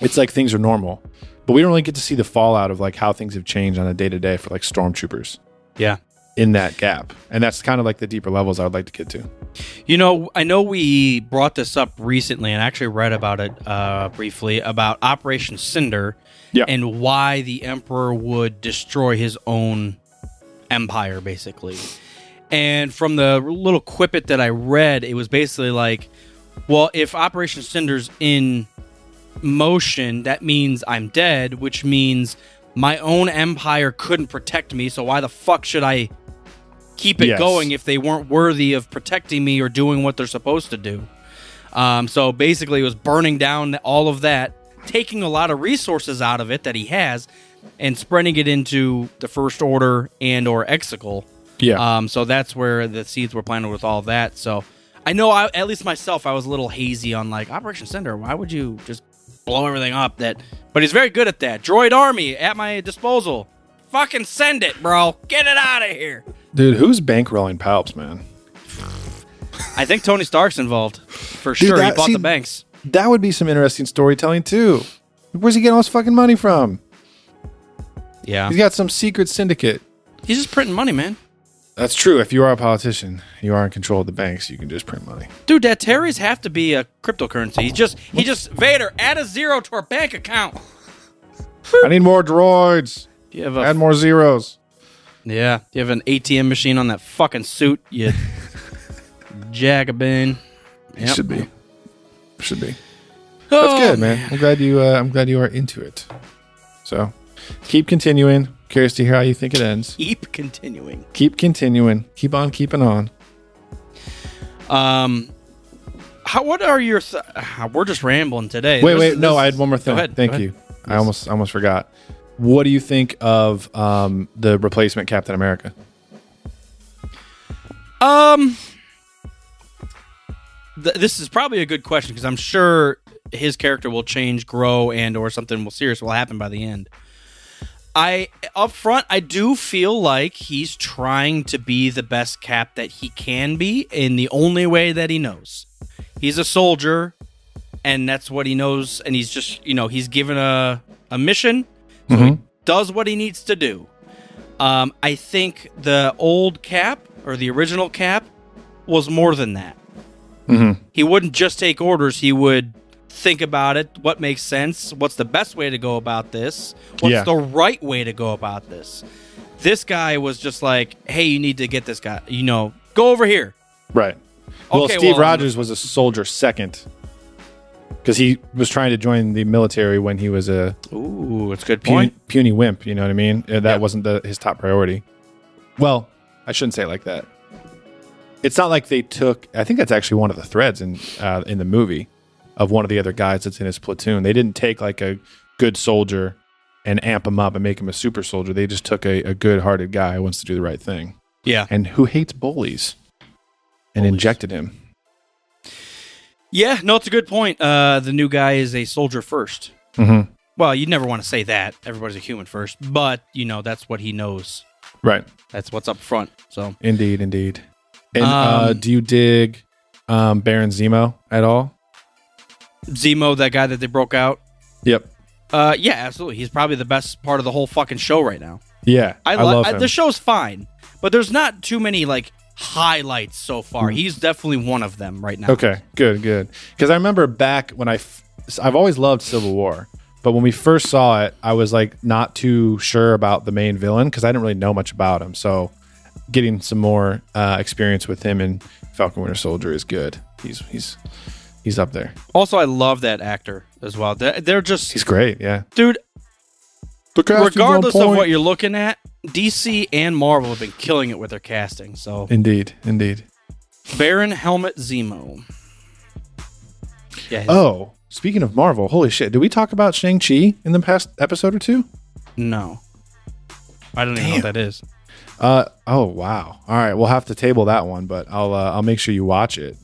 it's like things are normal. But we don't really get to see the fallout of like how things have changed on a day to day for like stormtroopers yeah. In that gap. And that's kind of like the deeper levels I would like to get to. You know, I know we brought this up recently and actually read about it uh, briefly about Operation Cinder Yeah. and why the Emperor would destroy his own empire, basically. And from the little quippet that I read, it was basically like, well, if Operation Cinder's in motion, that means I'm dead, which means my own empire couldn't protect me. So why the fuck should I keep it Yes. going if they weren't worthy of protecting me or doing what they're supposed to do? Um, so basically, it was burning down all of that, taking a lot of resources out of it that he has, and spreading it into the First Order and or Exegol. Yeah. Um, so that's where the seeds were planted with all that. So I know, I, at least myself, I was a little hazy on like Operation Cinder. Why would you just blow everything up? That, but he's very good at that. Droid Army at my disposal. Fucking send it, bro. Get it out of here. Dude, who's bankrolling Palps, man? I think Tony Stark's involved for Dude, sure. that- he bought see- the banks. That would be some interesting storytelling too. Where's he getting all his fucking money from? Yeah, He's got some secret syndicate. he's just printing money, man. That's true. If you are a politician, you are in control of the banks. You can just print money. Dude, that Terry's have to be a cryptocurrency. He just, he just, Vader, add a zero to our bank account. I need more droids. Do you have a Add more zeros. Yeah, you have an ATM machine on that fucking suit, you jacobin. Yep. should be. Should be. Oh, That's good, man. I'm glad you. Uh, I'm glad you are into it. So, keep continuing. Curious to hear how you think it ends. Keep continuing. Keep continuing. Keep on keeping on. Um, how? What are your? Th- uh, we're just rambling today. Wait, This- wait. No, I had one more thing. Go ahead. Thank go you. I almost almost forgot. What do you think of um, the replacement Captain America? Um, th- this is probably a good question because I'm sure his character will change, grow, and or something will serious will happen by the end. I up front, I do feel like he's trying to be the best cap that he can be in the only way that he knows. He's a soldier, and that's what he knows. And he's just, you know, he's given a a mission, so he does what he needs to do. Um, I think the old Cap or the original Cap was more than that. He wouldn't just take orders; he would think about it. What makes sense? What's the best way to go about this? What's Yeah. the right way to go about this? This guy was just like, "Hey, you need to get this guy. You know, go over here." Right. Well, Okay, Steve well, Rogers was a soldier second because he was trying to join the military when he was a Ooh, it's good puny, point. puny wimp. You know what I mean? That Yeah. wasn't the, his top priority. Well, I shouldn't say it like that. It's not like they took. I think that's actually one of the threads in uh, in the movie of one of the other guys that's in his platoon. They didn't take like a good soldier and amp him up and make him a super soldier. They just took a, a good hearted guy who wants to do the right thing Yeah. and who hates bullies and Bullies. injected him. Yeah, no, it's a good point. Uh, the new guy is a soldier 1st Mhm. Well, you'd never want to say that. Everybody's a human first, but you know that's what he knows. Right. That's what's up front. So Indeed, indeed. And uh, Um, do you dig um, Baron Zemo at all? Zemo, that guy that they broke out. Yep. Uh, yeah, absolutely. He's probably the best part of the whole fucking show right now. Yeah, I, I, love I- him. the show's fine, but there's not too many like highlights so far. He's definitely one of them right now. Mm. Okay, good, good. Because I remember back when I, f- I've always loved Civil War, but when we first saw it, I was like not too sure about the main villain because I didn't really know much about him. So, getting some more uh, experience with him in Falcon Winter Soldier is good. He's he's he's up there. Also, I love that actor as well. They're, they're just He's great. Yeah. dude. The Regardless of what you're looking at, DC and Marvel have been killing it with their casting. So Indeed, indeed. Baron Helmut Zemo. Yeah. his- Oh, speaking of Marvel, holy shit! Did we talk about Shang Chi in the past episode or two? no. I don't even know what that is. Uh oh wow. All right, we'll have to table that one, but I'll uh, I'll make sure you watch it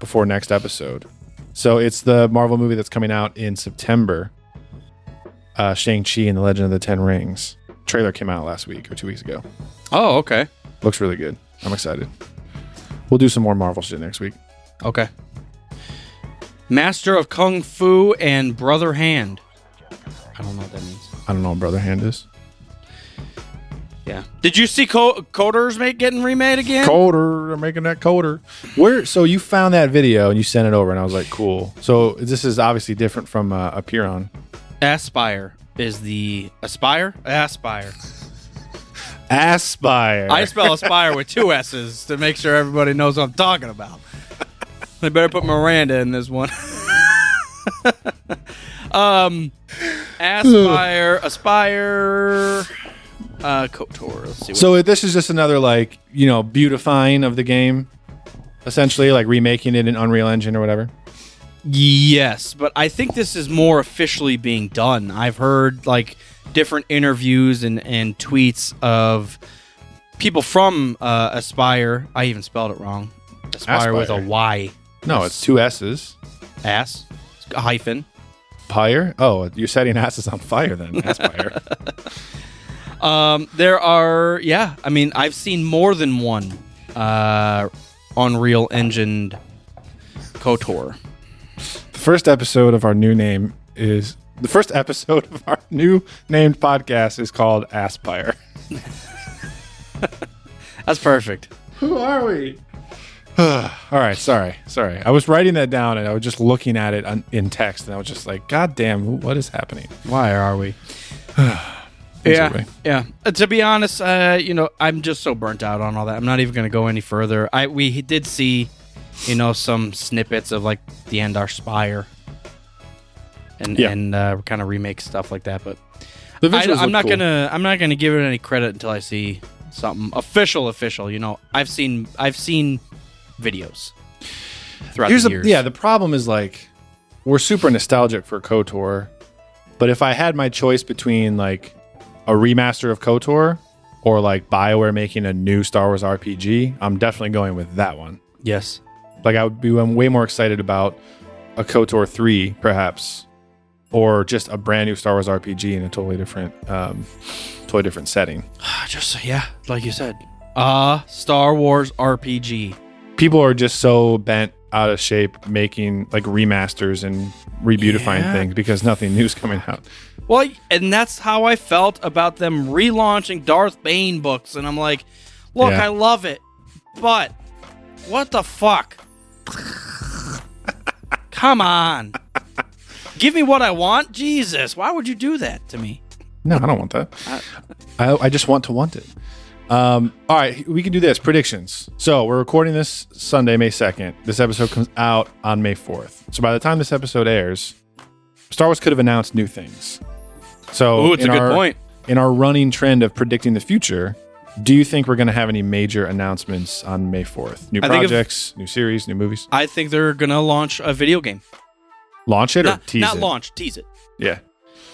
before next episode. So it's the Marvel movie that's coming out in September. Uh Shang Chi and the Legend of the Ten Rings. Trailer came out last week or two weeks ago. Oh, okay. Looks really good. I'm excited. We'll do some more Marvel shit next week. Okay. Master of Kung Fu and Brother Hand. I don't know what that means. I don't know what Brother Hand is. Yeah. Did you see Co- Coders make getting remade again? Kotor, they're making that Kotor. Where? So you found that video and you sent it over, and I was like, cool. So this is obviously different from uh, Apeiron. Aspire is the Aspire? Aspire. Aspire. I spell Aspire with two S's to make sure everybody knows what I'm talking about. They better put Miranda in this one. um, Aspire, Aspire, uh, Kotor. Let's see. What, So this is just another like you know beautifying of the game, essentially like remaking it in Unreal Engine or whatever. yes, but I think this is more officially being done. I've heard like different interviews and and tweets of people from uh, Aspire. I even spelled it wrong. Aspire, with a Aspire. Y. No, it's two S's. Ass a hyphen. Pyre. Oh, you're setting asses on fire then. Aspire. Um, there are, yeah. I mean, I've seen more than one uh, Unreal Engine Kotor. the first episode of our new name is the first episode of our new named podcast is called Aspire. That's perfect. Who are we? All right, sorry, sorry. I was writing that down and I was just looking at it on, in text, and I was just like, "God damn, what is happening?" Why are we? Yeah, way- yeah. Uh, to be honest, uh, you know, I'm just so burnt out on all that. I'm not even going to go any further. I we did see, you know, some snippets of like the Endar Spire, and Yeah. and uh, kind of remake stuff like that. But I, i'm not cool. gonna I'm not gonna give it any credit until I see something official. Official, you know. I've seen I've seen videos throughout Here's the the years. yeah. The problem is like we're super nostalgic for Kotor, but if I had my choice between like a remaster of Kotor or like Bioware making a new Star Wars RPG, I'm definitely going with that one. yes. Like I would be I'm way more excited about a Kotor three, perhaps, or just a brand new Star Wars RPG in a totally different, um, totally different setting. Just so yeah, like you said, uh Star Wars RPG. People are just so bent out of shape making like remasters and rebeautifying Yeah. things because nothing new's coming out. Well, and that's how I felt about them relaunching Darth Bane books, and I'm like, look, Yeah. I love it, but what the fuck? Come on. Give me what I want? Jesus, why would you do that to me? No, I don't want that. Uh, I, I just want to want it. Um, all right, we can do this predictions. So we're recording this Sunday, May second. This episode comes out on May fourth. So by the time this episode airs, Star Wars could have announced new things. So Ooh, it's a good our- point. In our running trend of predicting the future, do you think we're going to have any major announcements on May fourth? New I think if- projects, new series, new movies? I think they're gonna launch a video game. Launch it or tease not it? Not launch, tease it. Yeah.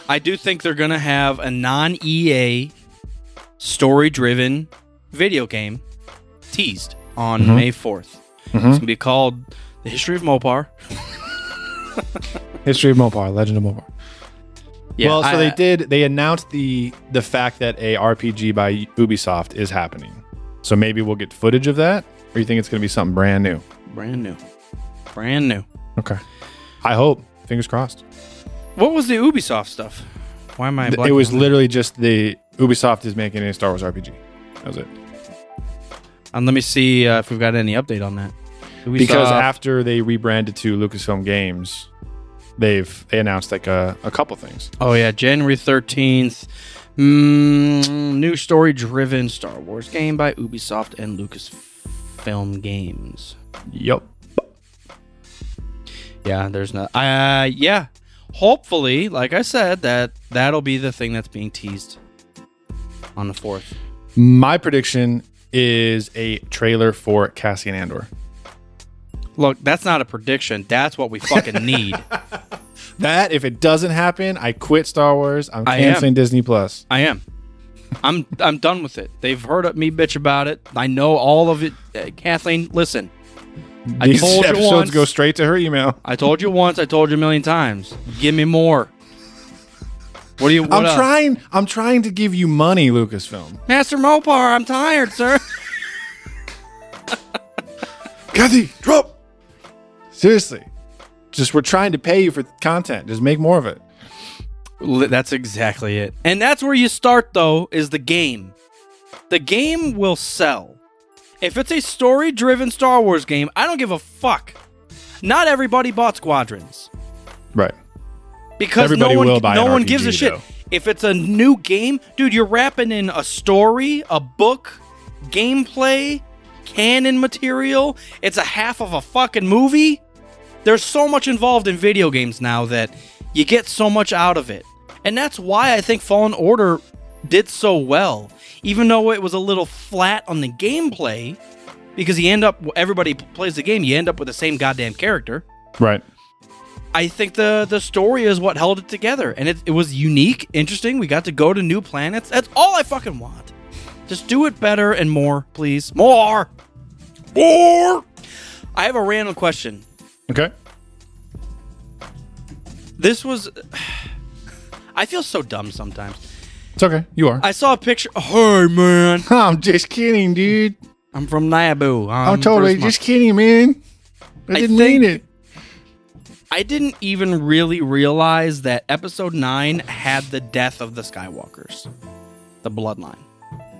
I do think they're gonna have a non EA story driven video game teased on Mm-hmm. May 4th. It's gonna be called The History of Mopar. History of Mopar, Legend of Mopar. Yeah, well, so I- they did. They announced the the fact that a RPG by Ubisoft is happening. So maybe we'll get footage of that, or you think it's going to be something brand new? brand new. Brand new. Okay, I hope. Fingers crossed. What was the Ubisoft stuff? Why am I it was literally just the Ubisoft is making a Star Wars RPG. That was it. And let me see uh, if we've got any update on that. Because after they rebranded to Lucasfilm Games, they've they announced like a, a couple things. Oh yeah, January thirteenth. Mm, new story-driven Star Wars game by Ubisoft and Lucasfilm Games. Yep. Yeah, there's not. Uh, yeah. Hopefully, like I said, that that'll be the thing that's being teased on the fourth. My prediction is a trailer for Cassian Andor. Look, that's not a prediction. That's what we fucking need. That if it doesn't happen, I quit Star Wars. I'm I am. canceling Disney Plus. I am. I'm I'm done with it. They've heard me bitch about it. I know all of it. Uh, Kathleen, listen. I These told you episodes once. go straight to her email. I told you once. I told you a million times. Give me more. What do you? What I'm else? trying. I'm trying to give you money, Lucasfilm. Master Mopar. I'm tired, sir. Kathy, drop. Seriously, just we're trying to pay you for content. Just make more of it. That's exactly it. And that's where you start, though, is the game. The game will sell. If it's a story driven Star Wars game, I don't give a fuck. Not everybody bought Squadrons. Right. Because Everybody no one, no one RPG, gives a shit. though. If it's a new game, dude, you're wrapping in a story, a book, gameplay, canon material. It's a half of a fucking movie. There's so much involved in video games now that you get so much out of it. And that's why I think Fallen Order did so well. Even though it was a little flat on the gameplay, because you end up, everybody plays the game, you end up with the same goddamn character. Right. I think the the story is what held it together, and it, it was unique, interesting. We got to go to new planets. That's all I fucking want. Just do it better and more, please. More, more. I have a random question. Okay. This was. I feel so dumb sometimes. It's okay. You are. I saw a picture. Hey man, I'm just kidding, dude. I'm from Naboo. I'm totally just kidding, man. I I didn't mean it. I didn't even really realize that Episode Nine had the death of the Skywalkers, the Bloodline.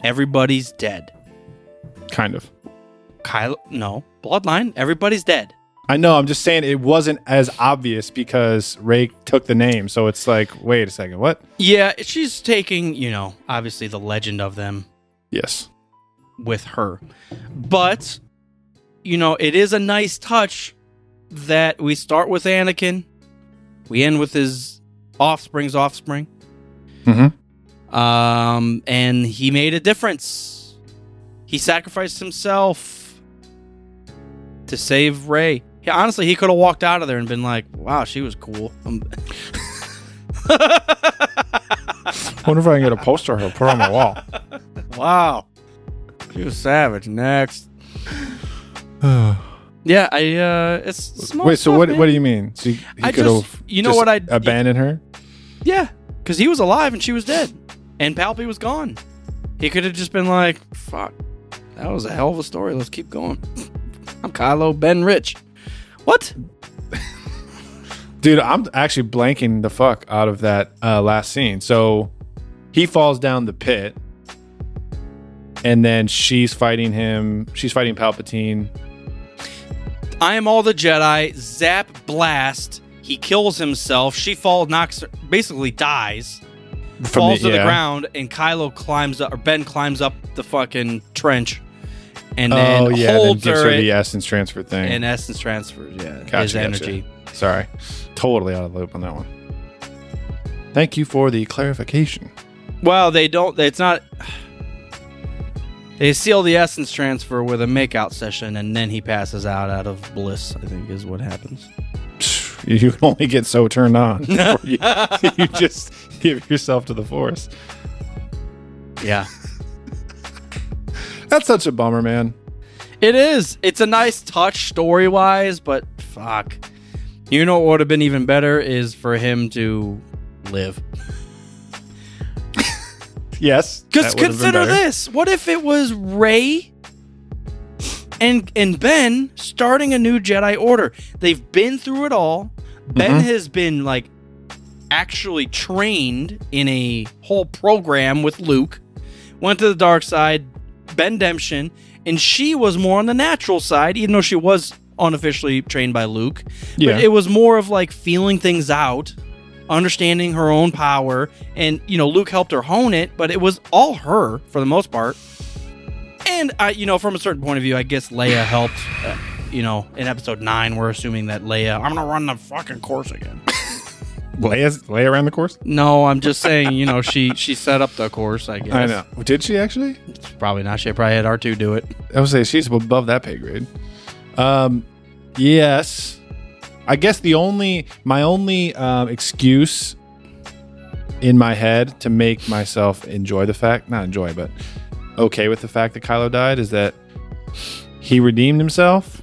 Everybody's dead. Kind of. Kylo, no, Bloodline. Everybody's dead. I know. I'm just saying it wasn't as obvious because Rey took the name. So it's like, wait a second, what? Yeah, she's taking, you know, obviously the legend of them Yes. with her. But, you know, it is a nice touch that we start with Anakin, we end with his offspring's offspring. Mm-hmm. Um, and he made a difference. He sacrificed himself to save Rey. Honestly, he could have walked out of there and been like, "Wow, she was cool." Um, wonder if I can get a poster of her put on my wall. wow, she was savage. Next, yeah, I. uh It's small Wait, so stuff, what? man. What do you mean? So he, I could just- have, you know what I- abandoned her? Yeah, because he was alive and she was dead, and Palpy was gone. He could have just been like, "Fuck, that was a hell of a story. Let's keep going." I'm Kylo Ben Rich. What? Dude, I'm actually blanking the fuck out of that uh, last scene. So he falls down the pit, and then she's fighting him. She's fighting Palpatine. I am all the Jedi. Zap blast. He kills himself. She falls, knocks, her, basically dies. falls to the ground, and Kylo climbs up, or Ben climbs up the fucking trench, and oh, then oh yeah, then holds gives her, her the essence transfer thing. and essence transfers. Yeah, Gotcha, his gotcha. energy. Sorry, totally out of the loop on that one. Thank you for the clarification. Well, they don't. It's not. They seal the essence transfer with a makeout session, and then he passes out out of bliss. I think is what happens. You can only get so turned on. you, you just give yourself to the force. Yeah, That's such a bummer, man. it is. It's a nice touch story wise, but fuck. You know what would have been even better is for him to live. Yes, Because that would've been consider this: what if it was Rey and and Ben starting a new Jedi Order? They've been through it all. Ben Mhm. has been like actually trained in a whole program with Luke. Went to the dark side, Ben Demption, and she was more on the natural side, even though she was unofficially trained by Luke. Yeah. But it was more of like feeling things out, understanding her own power, and you know, Luke helped her hone it, but it was all her for the most part. And I, you know, from a certain point of view, I guess Leia helped. Uh, you know, in episode nine, we're assuming that Leia. I'm gonna run the fucking course again. Leia, lay around the course. No, I'm just saying. You know, she she set up the course. I guess. I know. Did she actually? Probably not. She probably had R2 do it. I would say she's above that pay grade. Um, yes. I guess the only my only um, excuse in my head to make myself enjoy the fact, not enjoy, but okay with the fact that Kylo died is that he redeemed himself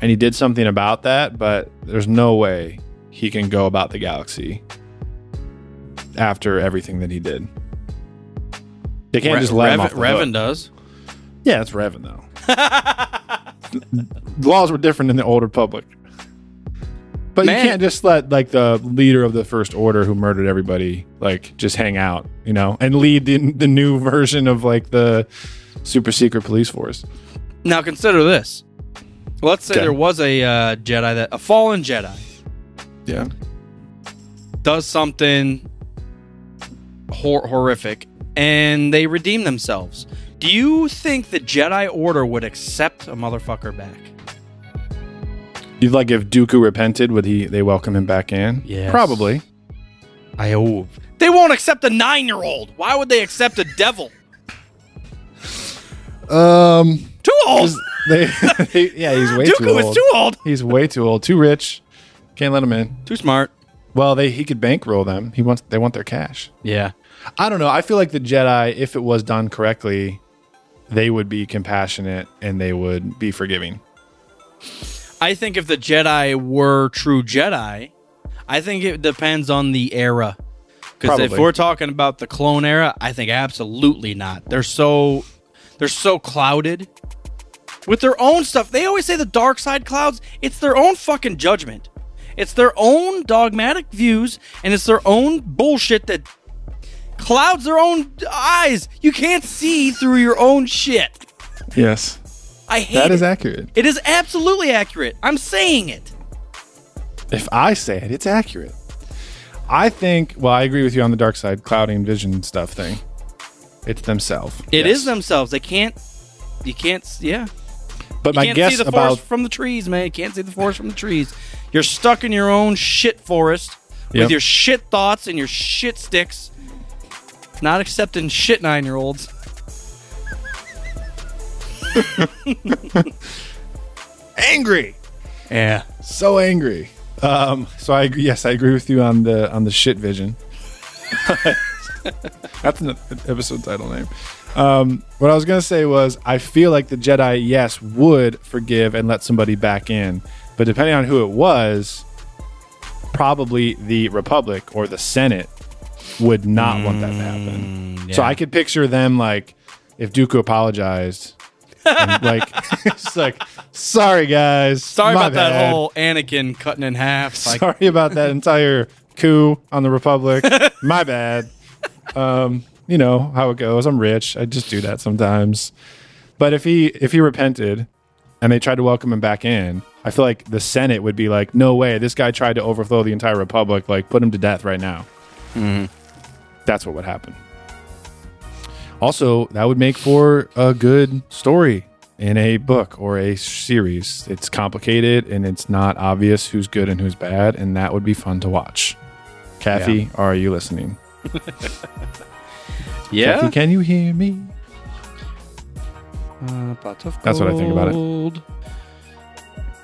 and he did something about that, but there's no way he can go about the galaxy after everything that he did. They can't Re- just let him Revan, off the Revan hook. does. Yeah, it's Revan though. the laws were different in the old Republic. But Man. you can't just let like the leader of the First Order who murdered everybody like just hang out, you know, and lead the the new version of like the super secret police force. Now consider this. Let's say Okay. there was a uh, Jedi that a fallen Jedi Yeah. does something hor- horrific, and they redeem themselves. Do you think the Jedi Order would accept a motherfucker back? You'd like if Dooku repented, would he they welcome him back in? Yes. Probably. I hope they won't accept a nine-year-old. Why would they accept a devil? Um Too old. they, they- yeah, he's way too Dooku old. is too old. He's way too old, too rich. Can't let him in. Too smart. Well, they he could bankroll them. He wants they want their cash. Yeah. I don't know. I feel like the Jedi, if it was done correctly, they would be compassionate and they would be forgiving. I think if the Jedi were true Jedi, I think it depends on the era. Because if we're talking about the clone era, I think absolutely not. They're so they're so clouded with their own stuff. They always say the dark side clouds. It's their own fucking judgment. It's their own dogmatic views, and it's their own bullshit that clouds their own eyes. You can't see through your own shit. Yes. I hate That it. is accurate. it is absolutely accurate. I'm saying it. If I say it, it's accurate. I think, well, I agree with you on the dark side, clouding vision stuff thing. It's themselves. It is themselves. They can't. You can't. Yeah. But You my can't guess see the about forest from the trees, man. You can't see the forest from the trees. You're stuck in your own shit forest with your shit thoughts and your shit sticks. Not accepting shit nine year olds. angry. Yeah. So angry. Um, so I yes, I agree with you on the on the shit vision. That's an episode title name. Um, what I was gonna say was I feel like the Jedi, yes, would forgive and let somebody back in, but depending on who it was, probably the Republic or the Senate would not want that to happen. So I could picture them like if Dooku apologized, and like it's like sorry guys, Sorry about that whole Anakin cutting in half. Like, Sorry about that entire coup on the Republic. My bad. Um, you know how it goes. I'm rich. I just do that sometimes. But if he if he repented and they tried to welcome him back in, I feel like the Senate would be like, "No way! This guy tried to overthrow the entire Republic. Like, put him to death right now." That's what would happen. Also, that would make for a good story in a book or a series. It's complicated and it's not obvious who's good and who's bad, and that would be fun to watch. Kathy, are you listening? Yeah. Kathy, can you hear me? Uh, pots of That's what I think about it. gold.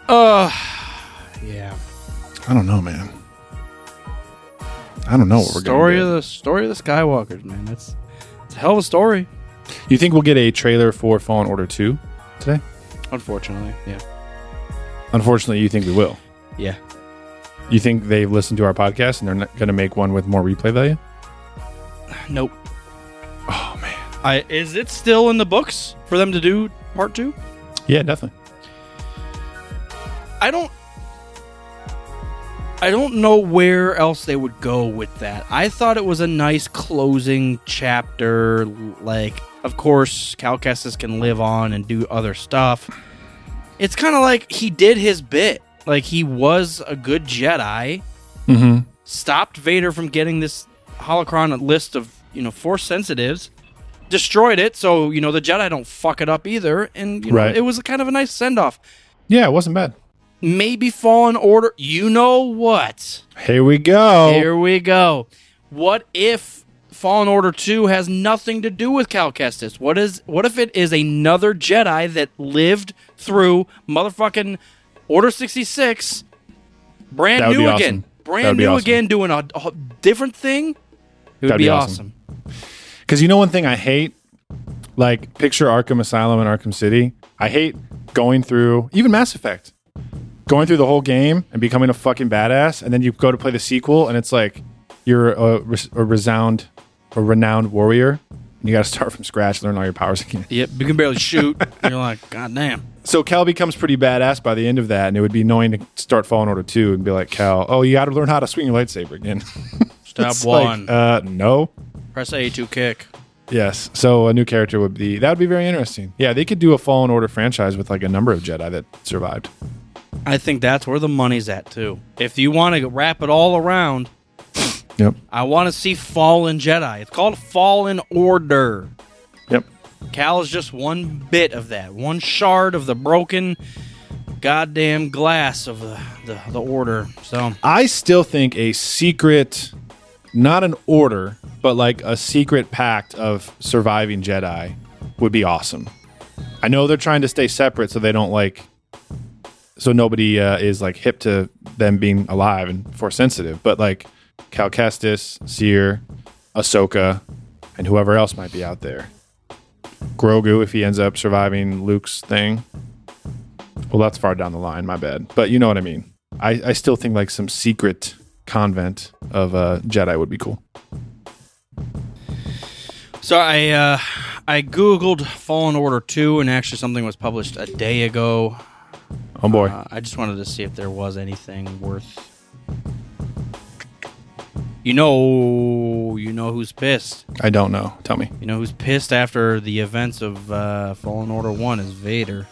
Uh, yeah. I don't know, man. I don't know what we're story going of to the story of the Skywalkers, man. That's it's a hell of a story. You think we'll get a trailer for Fallen Order 2 today? Unfortunately, yeah, Unfortunately, you think we will. yeah. You think they've listened to our podcast and they're not going to make one with more replay value? Nope. Oh man. I is it still in the books for them to do part two? Yeah, definitely. I don't. I don't know where else they would go with that. I thought it was a nice closing chapter. Like, of course, Cal Kestis can live on and do other stuff. It's kind of like he did his bit. Like he was a good Jedi. Mm-hmm. stopped Vader from getting this holocron list of you know force sensitives, destroyed it, so you know the Jedi don't fuck it up either, and you know, Right. it was kind of a nice send off. Yeah, it wasn't bad. Maybe Fallen Order. You know what? Here we go. Here we go. What if Fallen Order Two has nothing to do with Cal Kestis? What is? What if it is another Jedi that lived through motherfucking Order sixty six? Brand new be again. awesome. Brand new awesome. again, doing a, a different thing. It would That'd be, be awesome. awesome. Because you know one thing I hate? Like, picture Arkham Asylum and Arkham City. I hate going through, even Mass Effect, going through the whole game and becoming a fucking badass. And then you go to play the sequel and it's like you're a, a resound, a renowned warrior. And you got to start from scratch, learn all your powers again. Yep, you can barely shoot. You're like, God damn. So Cal becomes pretty badass by the end of that. And it would be annoying to start Fallen Order 2 and be like, Cal, oh, you got to learn how to swing your lightsaber again. Step It's like, one. uh, no. Press A to kick. Yes. So a new character would be that would be very interesting. Yeah, they could do a Fallen Order franchise with like a number of Jedi that survived. I think that's where the money's at too. If you want to wrap it all around, Yep. I want to see Fallen Jedi. It's called Fallen Order. Yep. Cal is just one bit of that, one shard of the broken goddamn glass of the, the, the order. So I still think a secret not an order, but like a secret pact of surviving Jedi would be awesome. I know they're trying to stay separate so they don't like so nobody uh, is like hip to them being alive and force sensitive, but like Cal Kestis, Cere, Ahsoka, and whoever else might be out there. Grogu, if he ends up surviving Luke's thing. Well, that's far down the line. My bad, but you know what I mean. I, I still think like some secret convent of uh, Jedi would be cool. So I uh, I googled Fallen Order two, and actually something was published a day ago. Oh boy, Uh, I just wanted to see if there was anything worth. You know, you know who's pissed. I don't know. Tell me. You know who's pissed after the events of uh, Fallen Order one is Vader.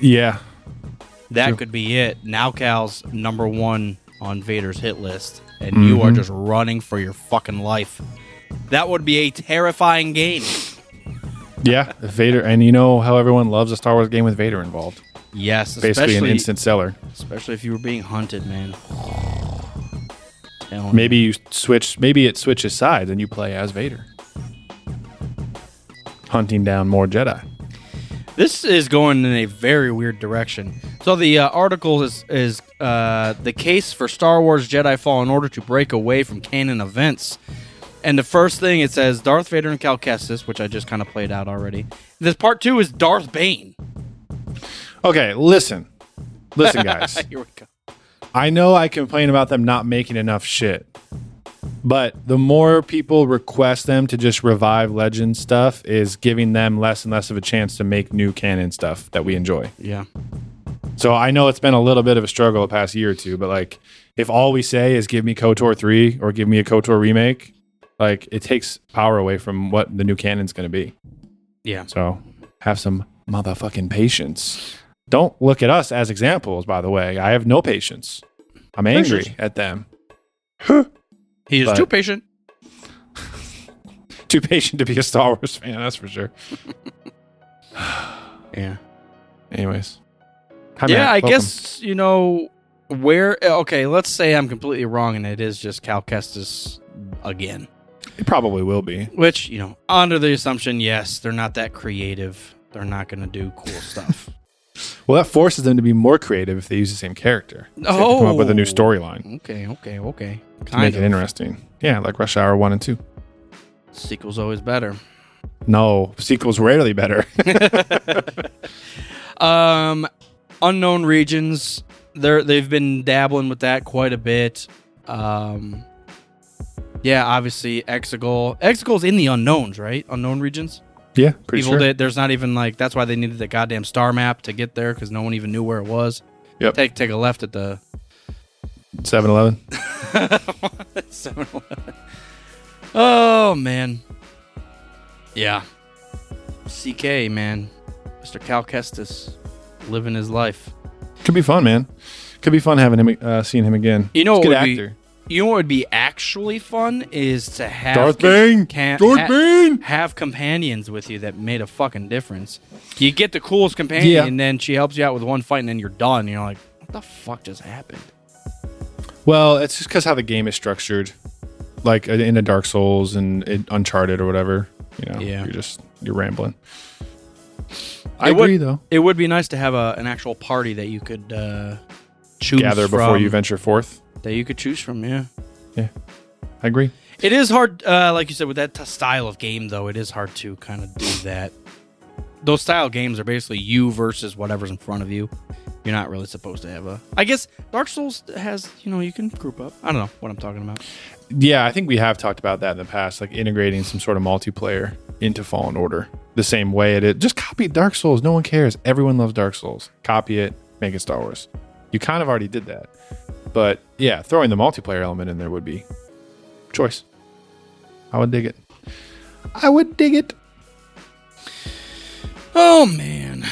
Yeah, That True. could be it. Now Cal's number one on Vader's hit list, and you are just running for your fucking life. That would be a terrifying game. yeah. Vader, and you know how everyone loves a Star Wars game with Vader involved. Yes, Basically, especially an instant seller. especially if you were being hunted, man. Telling Maybe you switch. Maybe it switches sides and you play as Vader, hunting down more Jedi. This is going in a very weird direction. So the uh, article is is uh, the case for Star Wars Jedi Fallen Order to break away from canon events. And the first thing it says Darth Vader and Cal Kestis, which I just kind of played out already. This part two is Darth Bane. Okay, listen, listen, guys. Here we go. I know I complain about them not making enough shit, but the more people request them to just revive legend stuff is giving them less and less of a chance to make new canon stuff that we enjoy. Yeah. So I know it's been a little bit of a struggle the past year or two, but like if all we say is give me KOTOR 3 or give me a KOTOR remake, like it takes power away from what the new canon's going to be. Yeah. So have some motherfucking patience. Don't look at us as examples, by the way. I have no patience. I'm angry Patience. at them. He is But- too patient. Too patient to be a Star Wars fan, that's for sure. Yeah. Anyways. Hi, yeah, Matt. I Welcome. guess you know where. Okay, let's say I'm completely wrong, and it is just Cal Kestis again. it probably will be. Which you know, under the assumption, yes, they're not that creative. They're not going to do cool stuff. Well, that forces them to be more creative if they use the same character. They have come up with a new Oh. storyline okay, okay, okay. to make of. it interesting. Yeah, like Rush Hour 1 and 2. Sequel's always better. No, sequels rarely better. Um, unknown regions. They're they've been dabbling with that quite a bit. Um, yeah, obviously Exegol. Exegol's in the unknowns, right? Unknown regions. Yeah, pretty Evil sure. Dead. There's not even like that's why they needed the goddamn star map to get there because no one even knew where it was. Yep. Take take a left at the 7 Eleven. 7-Eleven. Oh man. Yeah. CK man, Mr. Cal Kestis, living his life. Could be fun, man. Could be fun having him, uh, seeing him again. You know He's what would actor. Be you know what would be actually fun is to have Darth Bane! Darth ha- Bane! have companions with you that made a fucking difference. You get the coolest companion, Yeah. and then she helps you out with one fight, and then you're done. You're like, what the fuck just happened? Well, it's just because how the game is structured, like uh, in the Dark Souls and in Uncharted or whatever. You know, Yeah. you're just you're rambling. I It would- agree, though. It would be nice to have a, an actual party that you could uh, choose Gather before from, you venture forth. That you could choose from. Yeah, yeah, I agree. it is hard. Uh, like you said, with that t- style of game, though, it is hard to kind of do that. Those style games are basically you versus whatever's in front of you. You're not really supposed to have a. I guess Dark Souls has, you know, you can group up. I don't know what I'm talking about. Yeah, I think we have talked about that in the past, like integrating some sort of multiplayer into Fallen Order the same way it is. Just copy Dark Souls. No one cares. Everyone loves Dark Souls. Copy it, make it Star Wars. You kind of already did that. But yeah, throwing the multiplayer element in there would be choice. I would dig it. I would dig it. Oh man,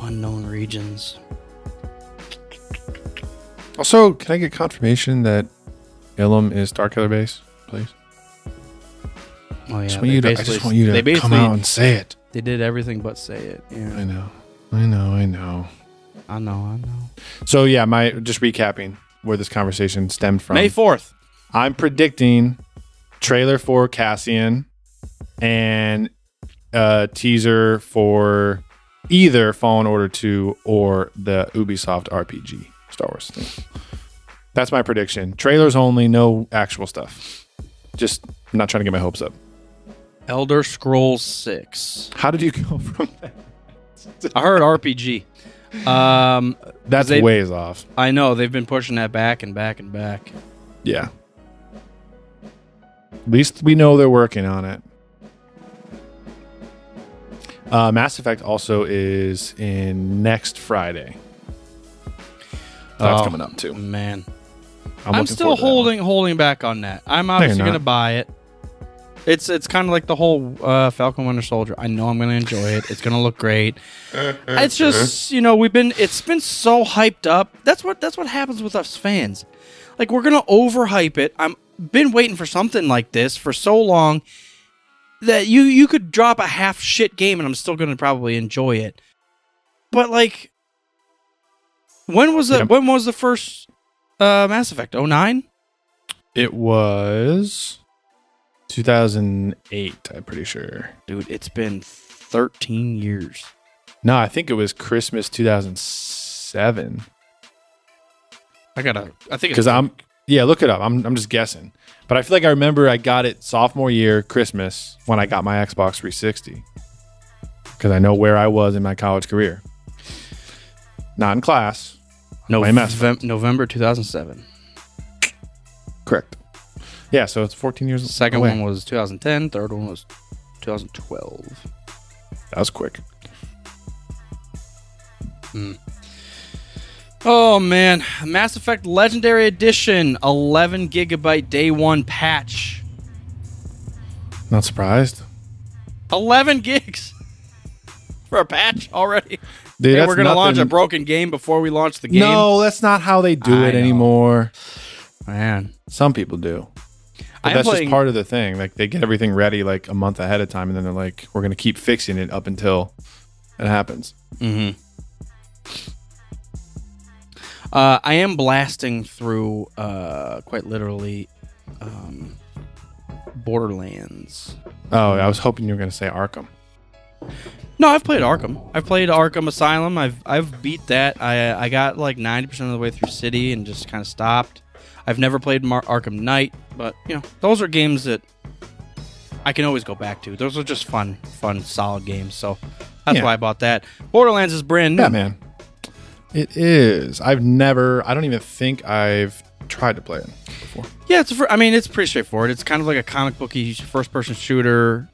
unknown regions. Also, can I get confirmation that Ilum is Starkiller Base, please? Oh yeah, Just want you to- I just want you to come out and say it. They did everything but say it. Yeah, I know. I know. I know. I know, I know. So yeah, my just recapping where this conversation stemmed from. May fourth. I'm predicting trailer for Cassian and a teaser for either Fallen Order 2 or the Ubisoft RPG Star Wars thing. That's my prediction. Trailers only, no actual stuff. Just I'm not trying to get my hopes up. Elder Scrolls Six. How did you go from that? I heard RPG. Um, That's They- ways off. I know they've been pushing that back and back and back. Yeah. At least we know they're working on it. Uh, Mass Effect also is in next Friday. That's Oh, coming up too. Man, I'm, I'm, looking still forward to that one. holding holding back on that. I'm obviously not. going to buy it. It's it's kind of like the whole uh, Falcon Winter Soldier. I know I'm going to enjoy it. It's going to look great. it's just you know we've been it's been so hyped up. That's what that's what happens with us fans. Like we're going to overhype it. I'm been waiting for something like this for so long that you you could drop a half shit game and I'm still going to probably enjoy it. But like when was the Yeah. when was the first uh Mass Effect? 09? It was 2008. I'm pretty sure. Dude, it's been 13 years. No, I think it was Christmas 2007. I got to I think Because I'm yeah, look it up. I'm I'm just guessing, but I feel like I remember I got it sophomore year Christmas when I got my Xbox 360. Because I know where I was in my college career. Not in class. playing Mass Novem- November 2007. Correct. Yeah, so it's 14 years. Second away. one was 2010, third one was 2012. that was quick. Hmm. Oh man, Mass Effect Legendary Edition 11 gigabyte day 1 patch. Not surprised. 11 gigs for a patch already. Dude, Hey, that's we're going to launch a broken game before we launch the game. No, that's not how they do I it know. anymore. Man. Some people do. But that's playing- just part of the thing. Like they get everything ready like a month ahead of time, and then they're like, "We're going to keep fixing it up until it happens." Mm-hmm. Uh, I am blasting through, uh, quite literally, um, Borderlands. Oh, I was hoping you were going to say Arkham. No, I've played Arkham. I've played Arkham Asylum. I've I've beat that. I I got like ninety percent of the way through City and just kind of stopped. I've never played Mar- Arkham Knight, but you know those are games that I can always go back to. Those are just fun, fun, solid games. So that's Yeah. why I bought that. Borderlands is brand new. Yeah, man. It is. I've never. I don't even think I've tried to play it before. Yeah, it's. I mean, it's pretty straightforward. It's kind of like a comic booky first-person shooter.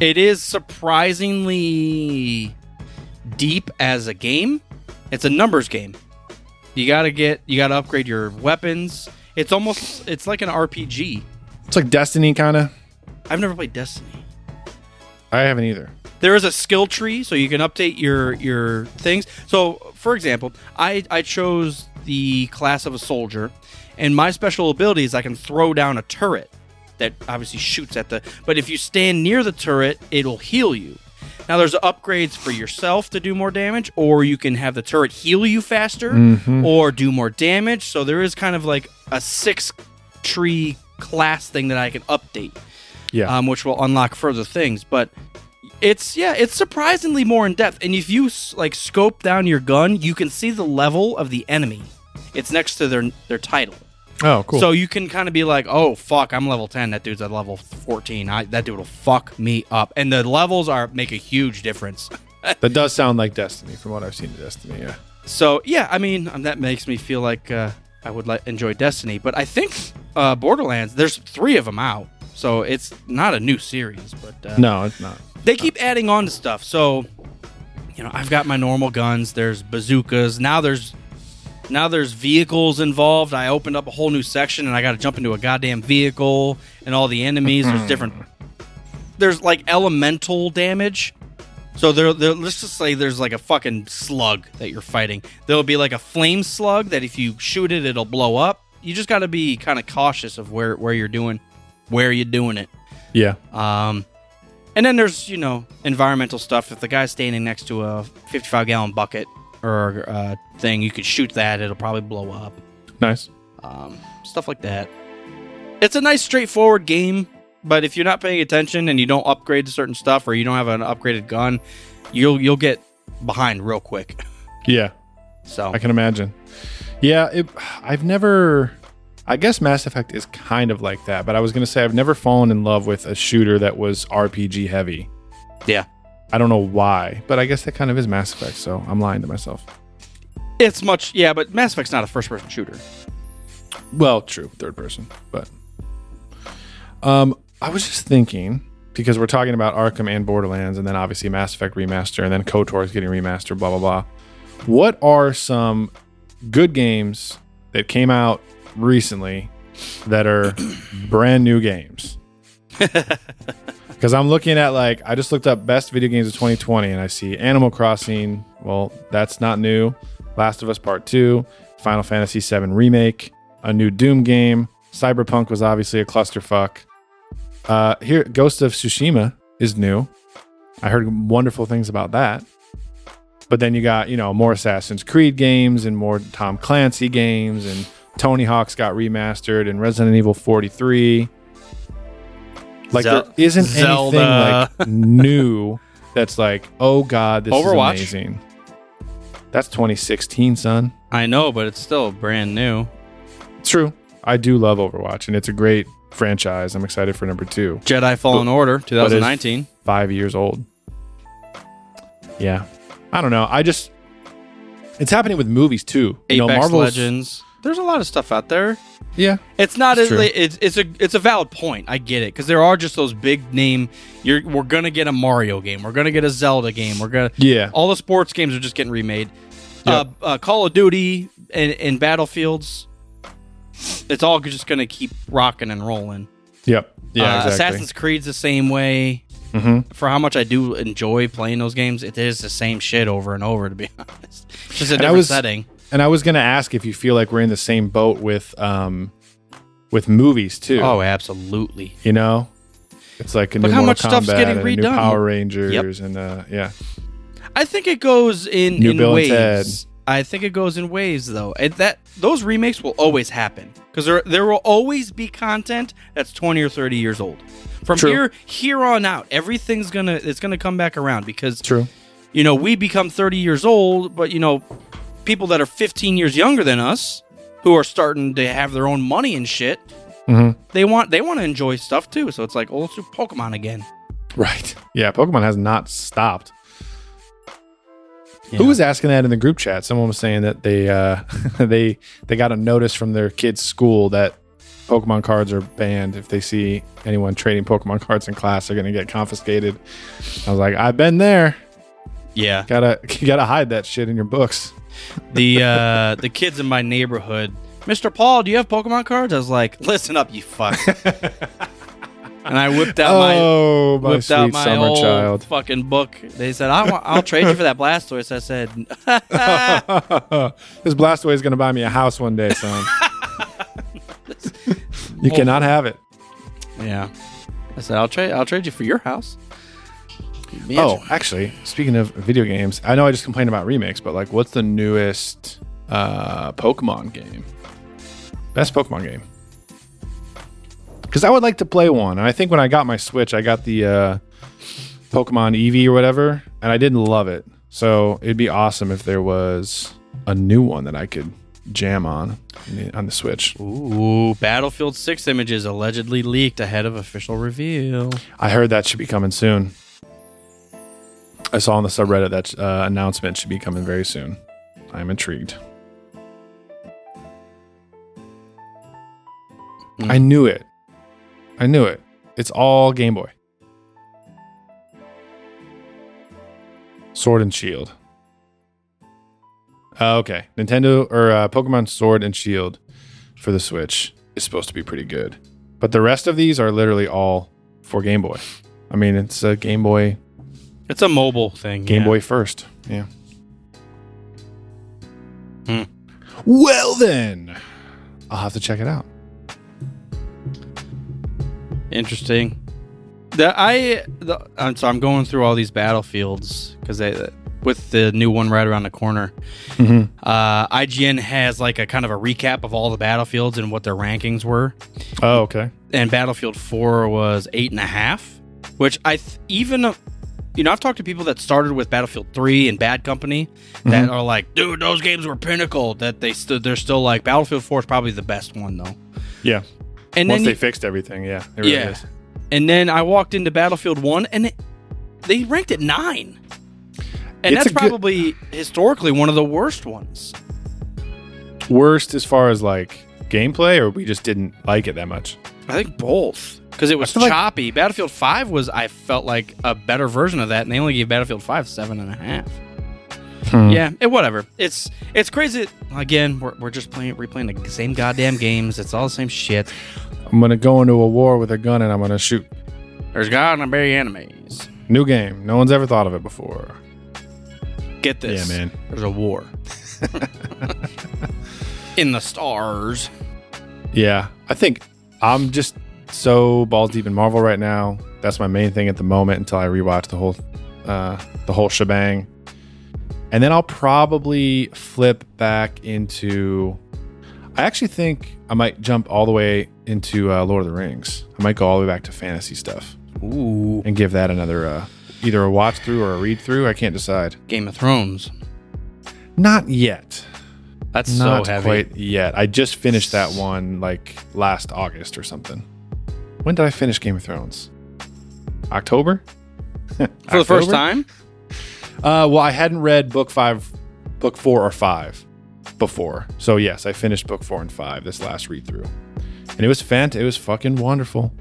It is surprisingly deep as a game. It's a numbers game. You gotta get. You gotta upgrade your weapons. It's almost. It's like an RPG. It's like Destiny, kind of. I've never played Destiny. I haven't either. There is a skill tree, so you can update your your things. So, for example, I I chose the class of a soldier, and my special ability is I can throw down a turret that obviously shoots at the. But if you stand near the turret, it'll heal you. Now, there's upgrades for yourself to do more damage, or you can have the turret heal you faster, Mhm. or do more damage. So there is kind of like a six tree class thing that I can update Yeah. um, which will unlock further things. But it's yeah, it's surprisingly more in depth. And if you like scope down your gun, you can see the level of the enemy. It's next to their their title. Oh, cool. So you can kind of be like, oh fuck, I'm level ten. That dude's at level fourteen. I, that dude will fuck me up. And the levels are make a huge difference. that does sound like Destiny from what I've seen of Destiny. Yeah. So yeah, I mean um, that makes me feel like uh, I would like enjoy Destiny. But I think uh, Borderlands, there's three of them out, so it's not a new series. But uh, No, it's not. they keep adding on to stuff. So, you know, I've got my normal guns. There's bazookas. Now there's now there's vehicles involved. I opened up a whole new section and I got to jump into a goddamn vehicle and all the enemies. There's different. There's like elemental damage. So there, there, let's just say there's like a fucking slug that you're fighting. There'll be like a flame slug that if you shoot it, it'll blow up. You just got to be kind of cautious of where where you're doing, where you're doing it. Yeah. Um, and then there's you know environmental stuff. If the guy's standing next to a 55 gallon bucket or uh, thing, you could shoot that. It'll probably blow up. Nice. Um, stuff like that. It's a nice, straightforward game. But if you're not paying attention and you don't upgrade to certain stuff, or you don't have an upgraded gun, you'll you'll get behind real quick. Yeah. So I can imagine. Yeah, it, I've never. I guess Mass Effect is kind of like that, but I was going to say I've never fallen in love with a shooter that was RPG heavy. yeah, I don't know why, but I guess that kind of is Mass Effect, so I'm lying to myself. it's much yeah. But Mass Effect's not a first person shooter. Well, true, third person, but um, I was just thinking because we're talking about Arkham and Borderlands, and then obviously Mass Effect remaster, and then KOTOR is getting remastered, blah blah blah. What are some good games that came out recently that are brand new games? Because I'm looking at like I just looked up best video games of 2020, and I see Animal Crossing. Well, that's not new. Last of Us Part Two, Final Fantasy VII Remake, a new Doom game. Cyberpunk was obviously a clusterfuck. Uh, here, Ghost of Tsushima is new. I heard wonderful things about that. But then you got you know more Assassin's Creed games and more Tom Clancy games, and Tony Hawk's got remastered, and Resident Evil 43. Like Zel- there isn't Zelda. anything like new that's like, oh god, this Overwatch. is amazing. That's 2016, son. I know, but it's still brand new. True. I do love Overwatch, and it's a great franchise. I'm excited for number two. Jedi Fallen But- Order 2019. Five years old. Yeah, I don't know. I just it's happening with movies too. You know, Apex Marvel's Legends. There's a lot of stuff out there. Yeah, It's not It's as li- it's it's a it's a valid point. I get it because there are just those big name. You're we're gonna get a Mario game. We're gonna get a Zelda game. We're gonna yeah, all the sports games are just getting remade. Yep. Uh, uh, Call of Duty and, and Battlefields. It's all just gonna keep rocking and rolling. yep, yeah. Uh, exactly. Assassin's Creed's the same way. hmm For how much I do enjoy playing those games, it is the same shit over and over. To be honest, just a different was- setting. And I was going to ask if you feel like we're in the same boat with um, with movies too. Oh, absolutely. you know, it's like a Look new how Mortal much stuff's getting and a new redone. Power Rangers and uh, yeah, I think it goes in, New in Bill and waves. I think it goes in waves though. And that those remakes will always happen because there there will always be content that's 20 or 30 years old. From True. here here on out, everything's going to it's going to come back around because true. you know, we become 30 years old, but you know, people that are 15 years younger than us who are starting to have their own money and shit, Mhm. they want they want to enjoy stuff too. So it's like, oh, let's do Pokemon again. Right. Yeah, Pokemon has not stopped. Yeah. Who was asking that in the group chat? Someone was saying that they uh, they they got a notice from their kids' school that Pokemon cards are banned. If they see anyone trading Pokemon cards in class, they're going to get confiscated. I was like, I've been there. Yeah. Gotta you gotta hide that shit in your books. the uh the kids in my neighborhood mr paul do you have pokemon cards i was like listen up you fuck and i whipped out my oh, my whipped sweet out my summer old child. fucking book they said I want, i'll trade you for that blastoise i said this Blastoise is gonna buy me a house one day, son. you cannot have it. yeah i said i'll trade i'll trade you for your house Oh, actually, speaking of video games, I know I just complained about remakes, but like, what's the newest uh, Pokemon game? Best Pokemon game? Because I would like to play one, and I think when I got my Switch, I got the uh, Pokemon Eevee or whatever, and I didn't love it. So it'd be awesome if there was a new one that I could jam on on the- on the Switch. ooh battlefield 6 images allegedly leaked ahead of official reveal I heard that should be coming soon. I saw on the subreddit that uh, announcement should be coming very soon. I'm intrigued. Hmm. I knew it. I knew it. It's all Game Boy. Sword and Shield. Uh, okay, Nintendo or uh, Pokemon Sword and Shield for the Switch is supposed to be pretty good, but the rest of these are literally all for Game Boy. I mean, it's a Game Boy, it's a mobile thing Game yeah. Boy first. Yeah. Hmm. Well then, I'll have to check it out. Interesting. The I the I'm so I'm going through all these battlefields because they with the new one right around the corner. Mhm. Uh, IGN has like a kind of a recap of all the battlefields and what their rankings were. Oh, okay. And Battlefield Four was eight and a half, which I th- even you know I've talked to people that started with Battlefield Three and Bad Company that mm-hmm. are like, dude, those games were pinnacle. That they stood. They're still like Battlefield Four is probably the best one though. Yeah. And Once then they you- fixed everything, yeah. It really Yeah. is. And then I walked into Battlefield 1 and it, they ranked it 9. And It's that's a good- probably historically one of the worst ones. Worst as far as like gameplay, or we just didn't like it that much. I think both because it was feel like- choppy. Battlefield 5 was I felt like a better version of that and they only gave Battlefield 5 seven and a half. Hmm. Yeah, it, whatever. It's it's crazy. Again, we're, we're just playing replaying the same goddamn games. It's all the same shit. I'm gonna go into a war with a gun and I'm gonna shoot. There's gonna be enemies. New game. No one's ever thought of it before. Get this. Yeah, man. There's a war. In the stars. Yeah, I think I'm just so balls deep in Marvel right now. That's my main thing at the moment until I rewatch the whole uh, the whole shebang, and then I'll probably flip back into. I actually think I might jump all the way into uh, Lord of the Rings. I might go all the way back to fantasy stuff Ooh. and give that another uh, either a watch through or a read through. I can't decide. Game of Thrones. Not yet. That's Not so heavy. quite yet. I just finished that one like last August or something. When did I finish Game of Thrones? October? For the first time? Uh, well, I hadn't read book five, book four or five before. So yes, I finished book four and five this last read through, and it was fant. It was fucking wonderful.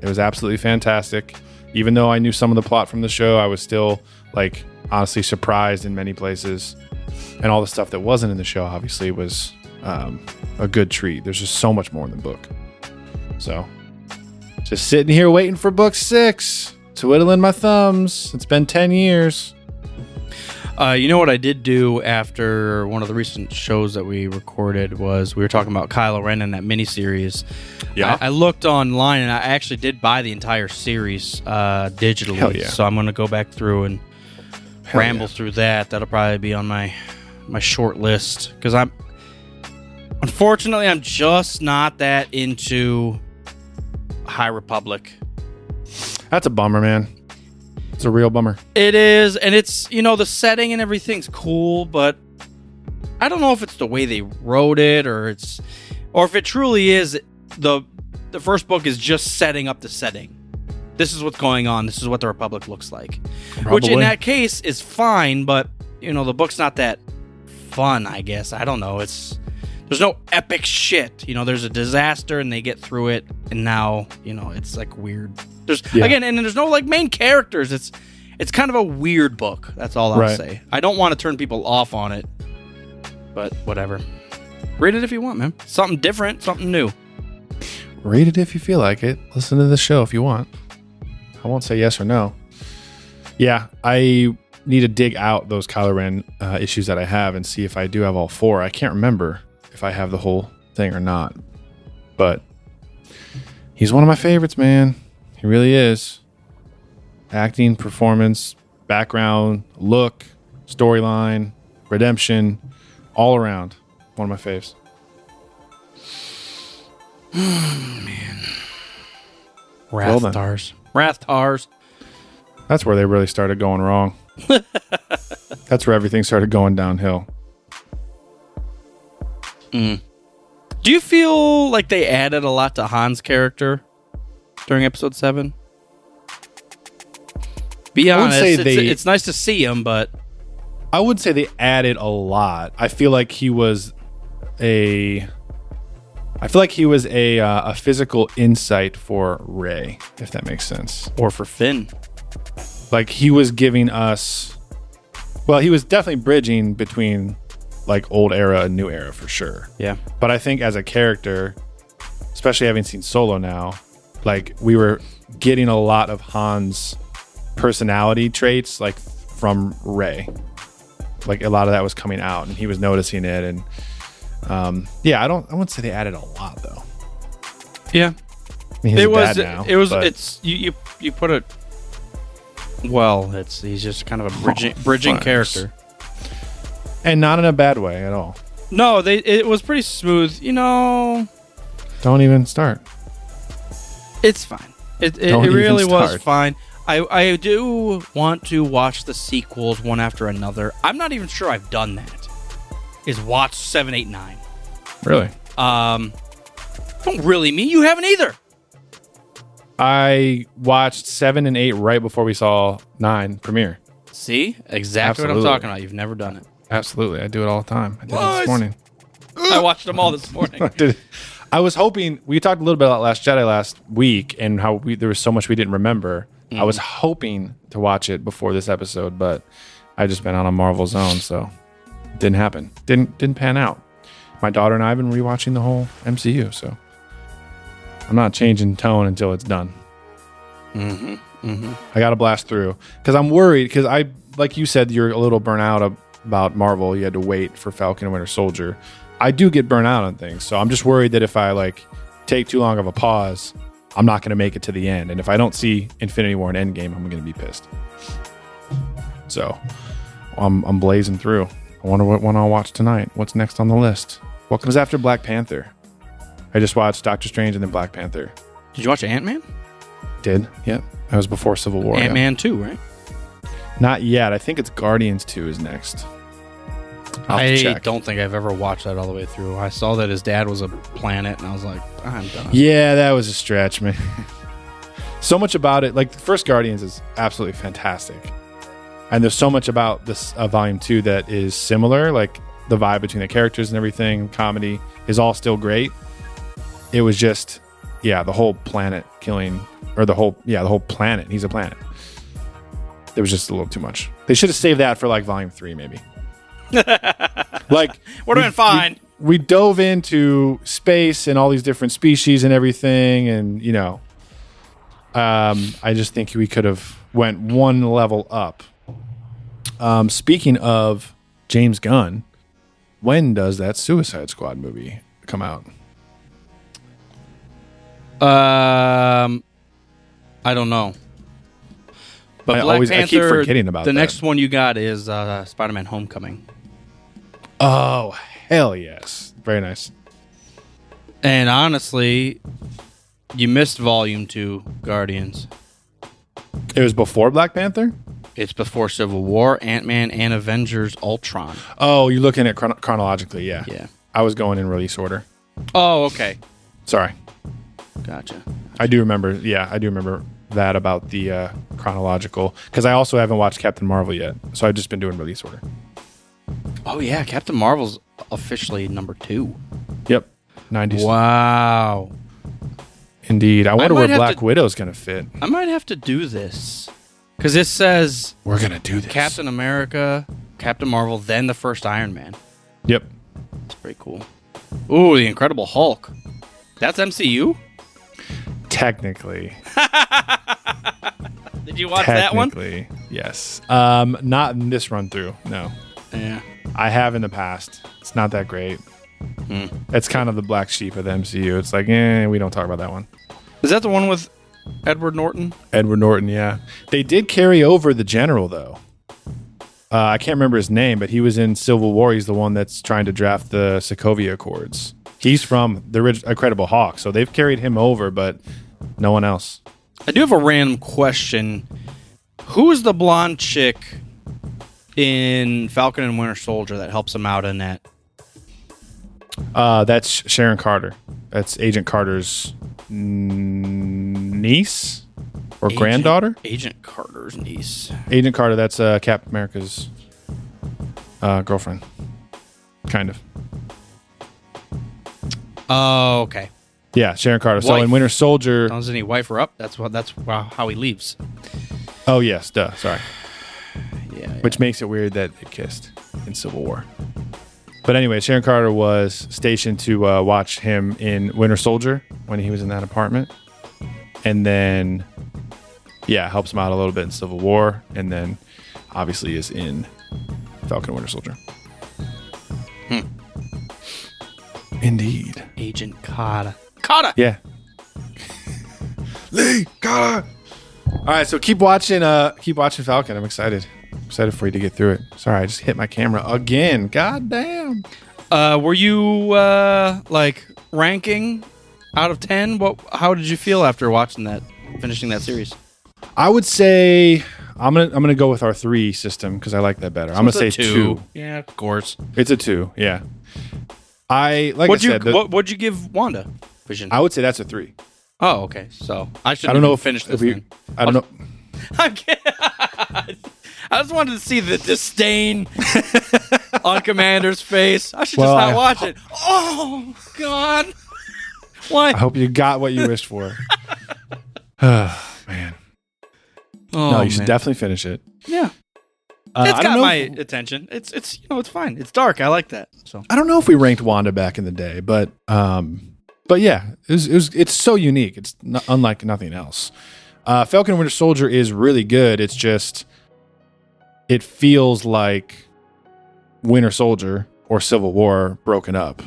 It was absolutely fantastic. Even though I knew some of the plot from the show, I was still like honestly surprised in many places, and all the stuff that wasn't in the show obviously was um, a good treat. There's just so much more in the book. So, just sitting here waiting for book six, twiddling my thumbs. It's been ten years. Uh, you know what I did do after one of the recent shows that we recorded was we were talking about Kylo Ren in that miniseries. Yeah. I, I looked online and I actually did buy the entire series uh, digitally. Hell yeah. So I'm going to go back through and Hell ramble yeah. through that. That'll probably be on my my short list because I'm unfortunately I'm just not that into High Republic. That's a bummer, man. It's a real bummer. It is, and it's you know the setting and everything's cool, but I don't know if it's the way they wrote it or it's or if it truly is the the first book is just setting up the setting. This is what's going on. This is what the Republic looks like. Which in that case is fine, but you know the book's not that fun. I guess I don't know. It's there's no epic shit. You know, there's a disaster and they get through it, and now you know it's like weird. There's Yeah. again, and there's no like main characters. It's it's kind of a weird book. That's all I'll Right. say. I don't want to turn people off on it, but whatever. Read it if you want, man. Something different, something new. Read it if you feel like it. Listen to the show if you want. I won't say yes or no. Yeah, I need to dig out those Kylo Ren uh, issues that I have and see if I do have all four. I can't remember if I have the whole thing or not. But he's one of my favorites, man. He really is. Acting, performance, background, look, storyline, redemption, all around. One of my faves. Man, Well done. Rathtars. Rathtars. That's where they really started going wrong. That's where everything started going downhill. Do you feel like they added a lot to Han's character during episode seven? Be honest, it's, they- it's nice to see him, but I would say they added a lot. I feel like he was a. I feel like he was a uh, a physical insight for Rey, if that makes sense. or for Finn. Like he was giving us. Well, he was definitely bridging between like old era and new era for sure. Yeah. But I think as a character, especially having seen Solo now, like we were getting a lot of Han's personality traits like from Rey. Like a lot of that was coming out and he was noticing it and um yeah, I don't I wouldn't say they added a lot though. Yeah. I mean, he's it was now, it was but- it's you, you you put it well, it's he's just kind of a bridging bridging thanks. character. And not in a bad way at all. No, they it was pretty smooth. You know, Don't even start. it's fine. It it, Don't it even really was start. fine. I I do want to watch the sequels one after another. I'm not even sure I've done that. Is watch seven, eight, nine. Really. Um, don't really mean you haven't either. I watched 7 and 8 right before we saw 9 premiere. See, exactly what I'm Absolutely. talking about. You've never done it. Absolutely. I do it all the time. I did it What? this morning. I watched them all this morning. I did. I was hoping we talked a little bit about Last Jedi last week and how we, there was so much we didn't remember. I was hoping to watch it before this episode, but I just been on a Marvel zone, so it didn't happen. Didn't didn't pan out. My daughter and I have been rewatching the whole MCU, so I'm not changing tone until it's done. mm-hmm. Mm-hmm. I got to blast through because I'm worried because I, like you said, you're a little burnt out ab- about Marvel. You had to wait for Falcon and Winter Soldier. I do get burnt out on things, so I'm just worried that if I like take too long of a pause, I'm not going to make it to the end. And if I don't see Infinity War and Endgame, I'm going to be pissed. So I'm, I'm blazing through. I wonder what one I'll watch tonight. What's next on the list? What comes after Black Panther? I just watched Doctor Strange and then Black Panther. Did you watch Ant Man? Did? yeah. That was before Civil War. Ant Man two, right? Not yet. I think it's Guardians 2 is next. I'll I check. don't think I've ever watched that all the way through. I saw that his dad was a planet, and I was like, I'm done. Yeah, that was a stretch, man. so much about it. Like the first Guardians is absolutely fantastic, and there's so much about this uh, volume two that is similar. Like the vibe between the characters and everything, comedy is all still great. It was just, yeah, the whole planet killing, or the whole, yeah, the whole planet. He's a planet. It was just a little too much. They should have saved that for like volume three, maybe. like Would have been fine. we dove into space and all these different species and everything and you know um, i just think we could have went one level up Um, speaking of James Gunn, when does that Suicide Squad movie come out? Um, I don't know. But I Black always- I keep forgetting about the that. next one you got is uh, Spider-Man: Homecoming, Oh, hell yes. Very nice. and honestly, you missed Volume Two, Guardians. It was before Black Panther? It's before Civil War, Ant Man, and Avengers: Ultron. Oh, you're looking at chron- chronologically, yeah. Yeah. I was going in release order. Oh, okay, Sorry. gotcha. I do remember, yeah, I do remember that about the uh, chronological because I also haven't watched Captain Marvel yet, so I've just been doing release order. Oh yeah, Captain Marvel's officially number two. Yep, nineties. Wow. Indeed, I wonder might where Black to- Widow's gonna fit. I might have to do this because it says We're gonna do this. Captain America, Captain Marvel, then the first Iron Man. Yep. It's pretty cool. Ooh, the Incredible Hulk. That's MCU. Technically, Did you watch that one? technically, yes. Um, not in this run through. No, Yeah. I have in the past. It's not that great. Hmm. It's kind of the black sheep of the MCU. It's like, eh, we don't talk about that one. Is that the one with Edward Norton? Edward Norton, yeah. They did carry over the general though. Uh, I can't remember his name, but he was in Civil War. He's the one that's trying to draft the Sokovia Accords. He's from the orig- Incredible Hulk, so they've carried him over, but no one else. I do have a random question. Who is the blonde chick in Falcon and Winter Soldier that helps him out in that? Uh, that's Sharon Carter. That's Agent Carter's n- niece or Agent- granddaughter. Agent Carter's niece. Agent Carter. That's uh, Captain America's uh, girlfriend, kind of. Oh, okay. Yeah, Sharon Carter. So Wife. in Winter Soldier. Doesn't he wife her up? That's what. That's how he leaves. Oh yes, duh. Sorry. Yeah. Which makes it weird that they kissed in Civil War. But anyway, Sharon Carter was stationed to uh, watch him in Winter Soldier when he was in that apartment, and then, yeah, helps him out a little bit in Civil War, and then obviously is in Falcon Winter Soldier. Hmm. Indeed. Agent Carter. Carter. Yeah. Lee Carter. All right, so keep watching. Uh, keep watching Falcon. I'm excited. excited for you to get through it. Sorry, I just hit my camera again. God damn. Uh, were you uh like ranking out of ten? What? How did you feel after watching that, finishing that series? I would say I'm gonna I'm gonna go with our three system because I like that better. I'm gonna say a two. Yeah, of course. It's a two. Yeah. I like what'd I you said. the- what, What'd you give Wanda Vision? I would say that's a three. oh, okay. So I should. I don't know if finish if this. we- I don't know. I just wanted to see the disdain on Commander's face. I should Well, just not I- watch it. Oh God! Why? I hope you got what you wished for. man, Oh, no, you should man. definitely finish it. Yeah, Uh, it's got my if- attention. It's it's you know it's fine. It's dark. I like that. So I don't know if we ranked Wanda back in the day, but um, but yeah, it was, it was it's so unique. It's not, unlike nothing else. Uh, Falcon Winter Soldier is really good. It's just it feels like Winter Soldier or Civil War broken up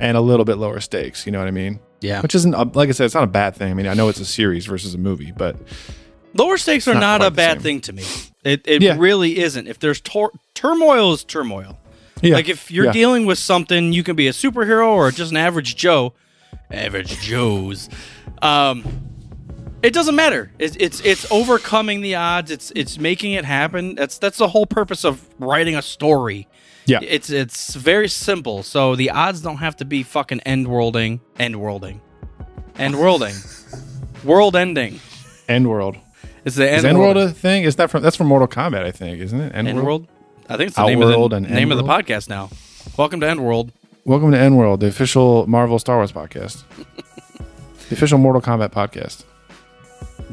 and a little bit lower stakes. You know what I mean? yeah, Which isn't uh, like I said, it's not a bad thing. I mean, I know it's a series versus a movie, but lower stakes are not not, a bad same. thing to me. It it Yeah. really isn't. If there's tor- turmoil, is turmoil. yeah, Like if you're yeah. dealing with something, you can be a superhero or just an average Joe. Average Joes. Um, it doesn't matter. It's, it's it's overcoming the odds. It's it's making it happen. That's that's the whole purpose of writing a story. Yeah. It's it's very simple. So the odds don't have to be fucking end worlding, end worlding, end worlding, world ending. End World. It's the end, Is End World world. a thing? Is that from that's from Mortal Kombat? I think, isn't it? End world. I think it's the name of the and name of the podcast now. Welcome to End World. Welcome to End World, the official Marvel Star Wars podcast, the official Mortal Kombat podcast.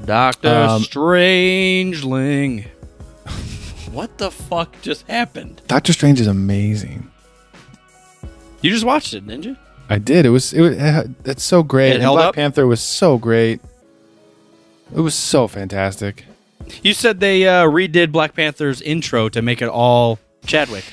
Doctor Um, Strangeling. what the fuck just happened? Doctor Strange is amazing. You just watched it, didn't you? I did. It was. It was. It's so great. It And held Black up? Panther was so great. It was so fantastic. You said they uh, redid Black Panther's intro to make it all Chadwick.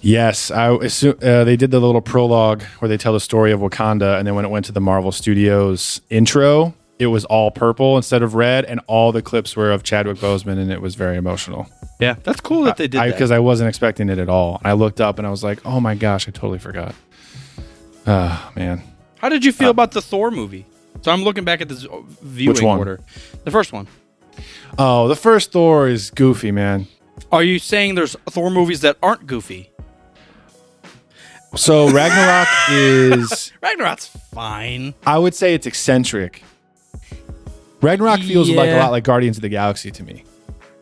Yes, I assume, uh, they did the little prologue where they tell the story of Wakanda, and then when it went to the Marvel Studios intro, it was all purple instead of red, and all the clips were of Chadwick Boseman, and it was very emotional. Yeah, that's cool that they did that. Because I, wasn't expecting it at all. I looked up and I was like, "Oh my gosh, I totally forgot." Ah, man. How did you feel about the Thor movie? So I'm looking back at this viewing Which one? order. The first one. Oh, the first Thor is goofy, man. Are you saying there's Thor movies that aren't goofy? So Ragnarok is, Ragnarok's fine. I would say, it's eccentric. Ragnarok feels like a Yeah. lot like Guardians of the Galaxy to me.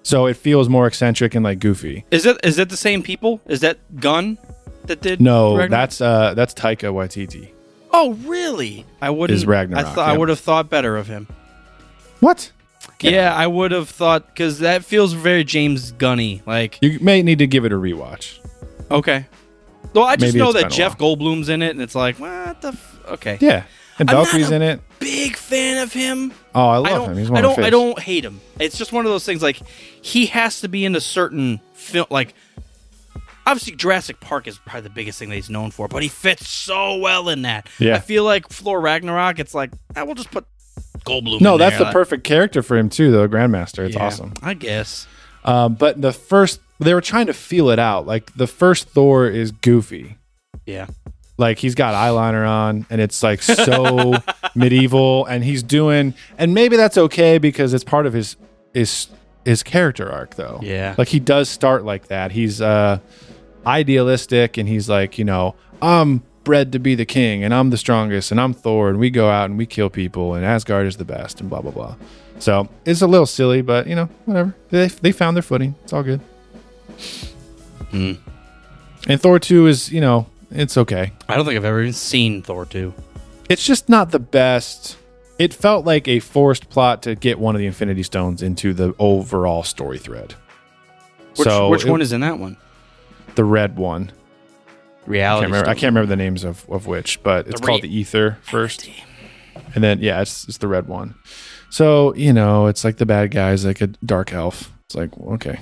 So it feels more eccentric and like goofy. Is it is it the same people? Is that Gunn that did? No, Ragnarok? that's uh that's Taika Waititi. Oh, really? I wouldn't. Is Ragnarok, I thought I yeah. would have thought better of him. What? Yeah, I would have thought because that feels very James Gunny. Like, You may need to give it a rewatch. okay. Well, I just Maybe know it's that been a Jeff Goldblum's in it, and it's like, what the? F-? Okay. Yeah, and I'm not Valkyrie's a in it. Big fan of him. Oh, I I love don't. him. He's one I of don't. my I faves. don't hate him. It's just one of those things. Like he has to be in a certain film. Like obviously Jurassic Park is probably the biggest thing that he's known for, but he fits so well in that. Yeah. I feel like Thor Ragnarok. It's like I will just put Goldblum. No, in that's there. the perfect character for him too, though. Grandmaster, it's Yeah, awesome. I guess. Um, but the first, they were trying to feel it out. Like the first Thor is goofy. Yeah. Like he's got eyeliner on, and it's like so medieval, and he's doing, and maybe that's okay because it's part of his his his character arc, though. Yeah. like he does start like that. He's uh idealistic, and he's like, you know, I'm bred to be the king, and I'm the strongest, and I'm Thor, and we go out and we kill people, and Asgard is the best, and blah blah blah. So it's a little silly, but you know, whatever. They they found their footing. It's all good. Hmm. And Thor two is, you know, it's okay. I don't think I've ever even seen Thor two. It's just not the best. It felt like a forced plot to get one of the Infinity Stones into the overall story thread. Which, so which it- one is in that one? the red one? I Reality. can't, remember, I can't remember the names of, of which, but it's The called re- the Aether first, and then yeah, it's it's the red one. So you know, it's like the bad guy's like a dark elf. It's like okay,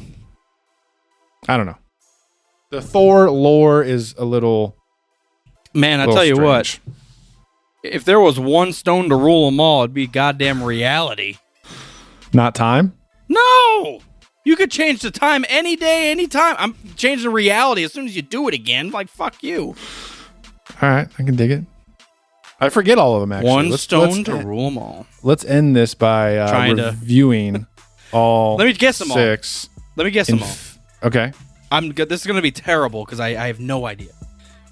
I don't know. The Thor lore is a little. Man, I little tell you what. If there was one stone to rule them all, it'd be goddamn reality. Not time. No, you could change the time any day, any time. I'm changing reality as soon as you do it again. Like fuck you. All right, I can dig it. I forget all of them actually. one Let's- stone let's to end- rule them all. Let's end this by uh, Trying to- reviewing all. Let me guess them all. six. Let me guess them all. Okay. I'm good. This is going to be terrible because I, I have no idea.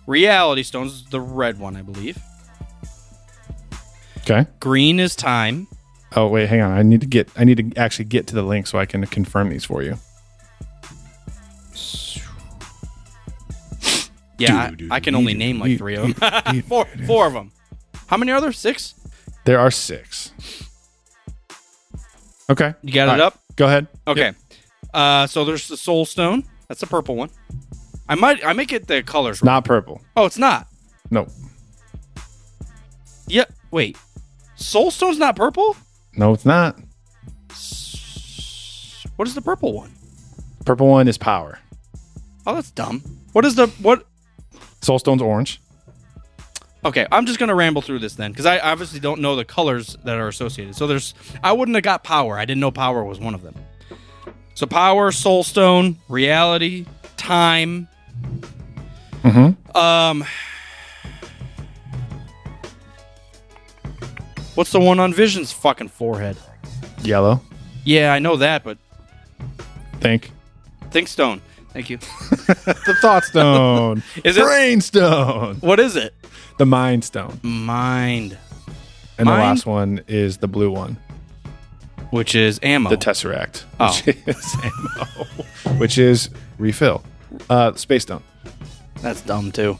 Reality stones is the red one, I believe. Okay. Green is time. Oh wait, hang on. I need to get. I need to actually get to the link so I can confirm these for you. Yeah, I, I can only name like three of them. four, four of them. How many are there? Six. There are six. Okay. You got All it right, up. Go ahead. Okay. Uh, so there's the soul stone. That's the purple one. I might I make it the colors. wrong. Not purple. Oh, it's not. No. Yeah. Wait. Soul stone's not purple. No, it's not. What is the purple one? Purple one is power. Oh, that's dumb. What is the what? Soulstone's orange. Okay, I'm just gonna ramble through this then because I obviously don't know the colors that are associated. So there's I wouldn't have got power. I didn't know power was one of them. So power, soul stone, reality, time. Mm-hmm. Um, what's the one on Vision's fucking forehead? Yellow. Yeah, I know that, but Think. think stone. Thank you. The thought stone. Is it- brain stone? What is it? The mind stone. Mind, And the last one is the blue one. Which is ammo. The Tesseract. Oh. Which is ammo. Which is refill. Uh space stone. That's dumb too.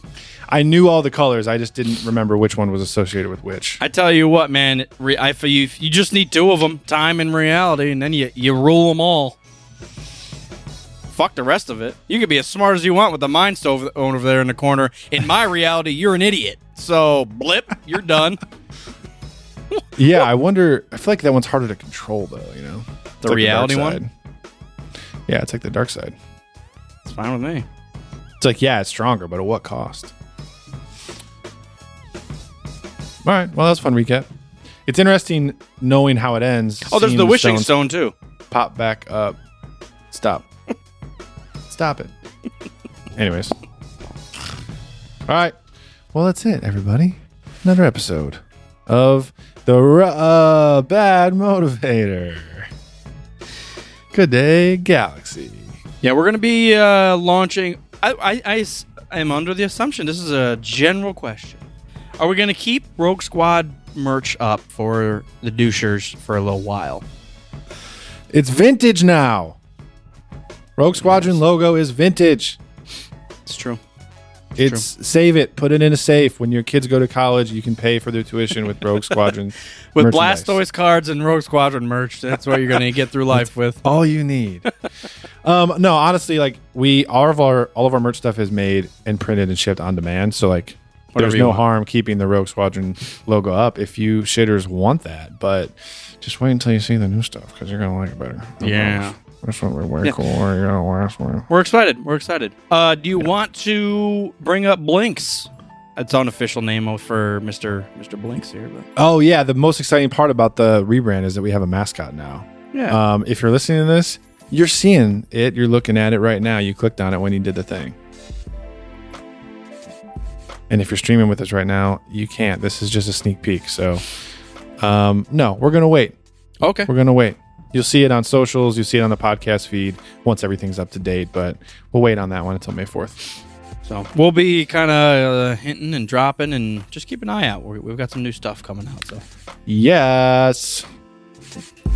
I knew all the colors. I just didn't remember which one was associated with which. I tell you what, man. Re- I for you, you just need two of them, time and reality, and then you you rule them all. Fuck the rest of it. You could be as smart as you want with the mind stone over there in the corner. In my reality, you're an idiot. So blip, you're done. Yeah, I wonder. I feel like that one's harder to control, though. You know, The like reality dark one? Yeah, it's like the dark side. It's fine with me. It's like, yeah, it's stronger, but at what cost? All right. Well, that was a fun recap. It's interesting knowing how it ends. Oh, there's the wishing stone too. Pop back up. Stop. Stop it. Anyways. All right. Well, that's it, everybody. Another episode of the uh, Bad Motivator. Good day, Galaxy. Yeah, we're gonna be uh, launching. I, I, I am under the assumption this is a general question. Are we gonna keep Rogue Squad merch up for the douchers for a little while? It's vintage now. Rogue Squadron logo is vintage. It's true. It's save it, put it in a safe. When your kids go to college, you can pay for their tuition with Rogue Squadron. With. Blastoise cards and Rogue Squadron merch, that's what you're gonna get through life with. all you need. um, no, honestly, like we all of our all of our merch stuff is made and printed and shipped on demand. So like, Whatever there's no want. harm keeping the Rogue Squadron logo up if you shitters want that. But just wait until you see the new stuff because you're gonna like it better. Yeah. This one will be way Yeah. cooler. You know, last one. We're excited. We're excited. Uh, do you want to bring up Blinks? It's unofficial name for Mister Mister Blinks here, but Oh yeah, the most exciting part about the rebrand is that we have a mascot now. yeah. Um, if you're listening to this, you're seeing it. You're looking at it right now. You clicked on it when you did the thing. And if you're streaming with us right now, you can't. This is just a sneak peek. So, um, no, we're gonna wait. okay. We're gonna wait. You'll see it on socials. You'll see it on the podcast feed once everything's up to date. But we'll wait on that one until May fourth. So we'll be kind of uh, hinting and dropping, and just keep an eye out. we we've got some new stuff coming out. So Yes.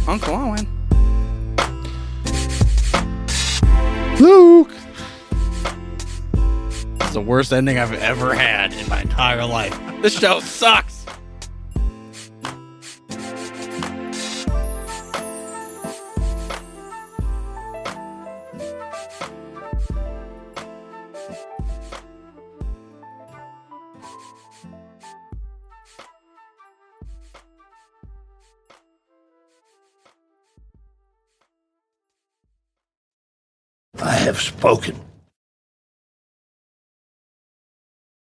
Uncle Owen. Luke. It's the worst ending I've ever had in my entire life. This show sucks. I have spoken.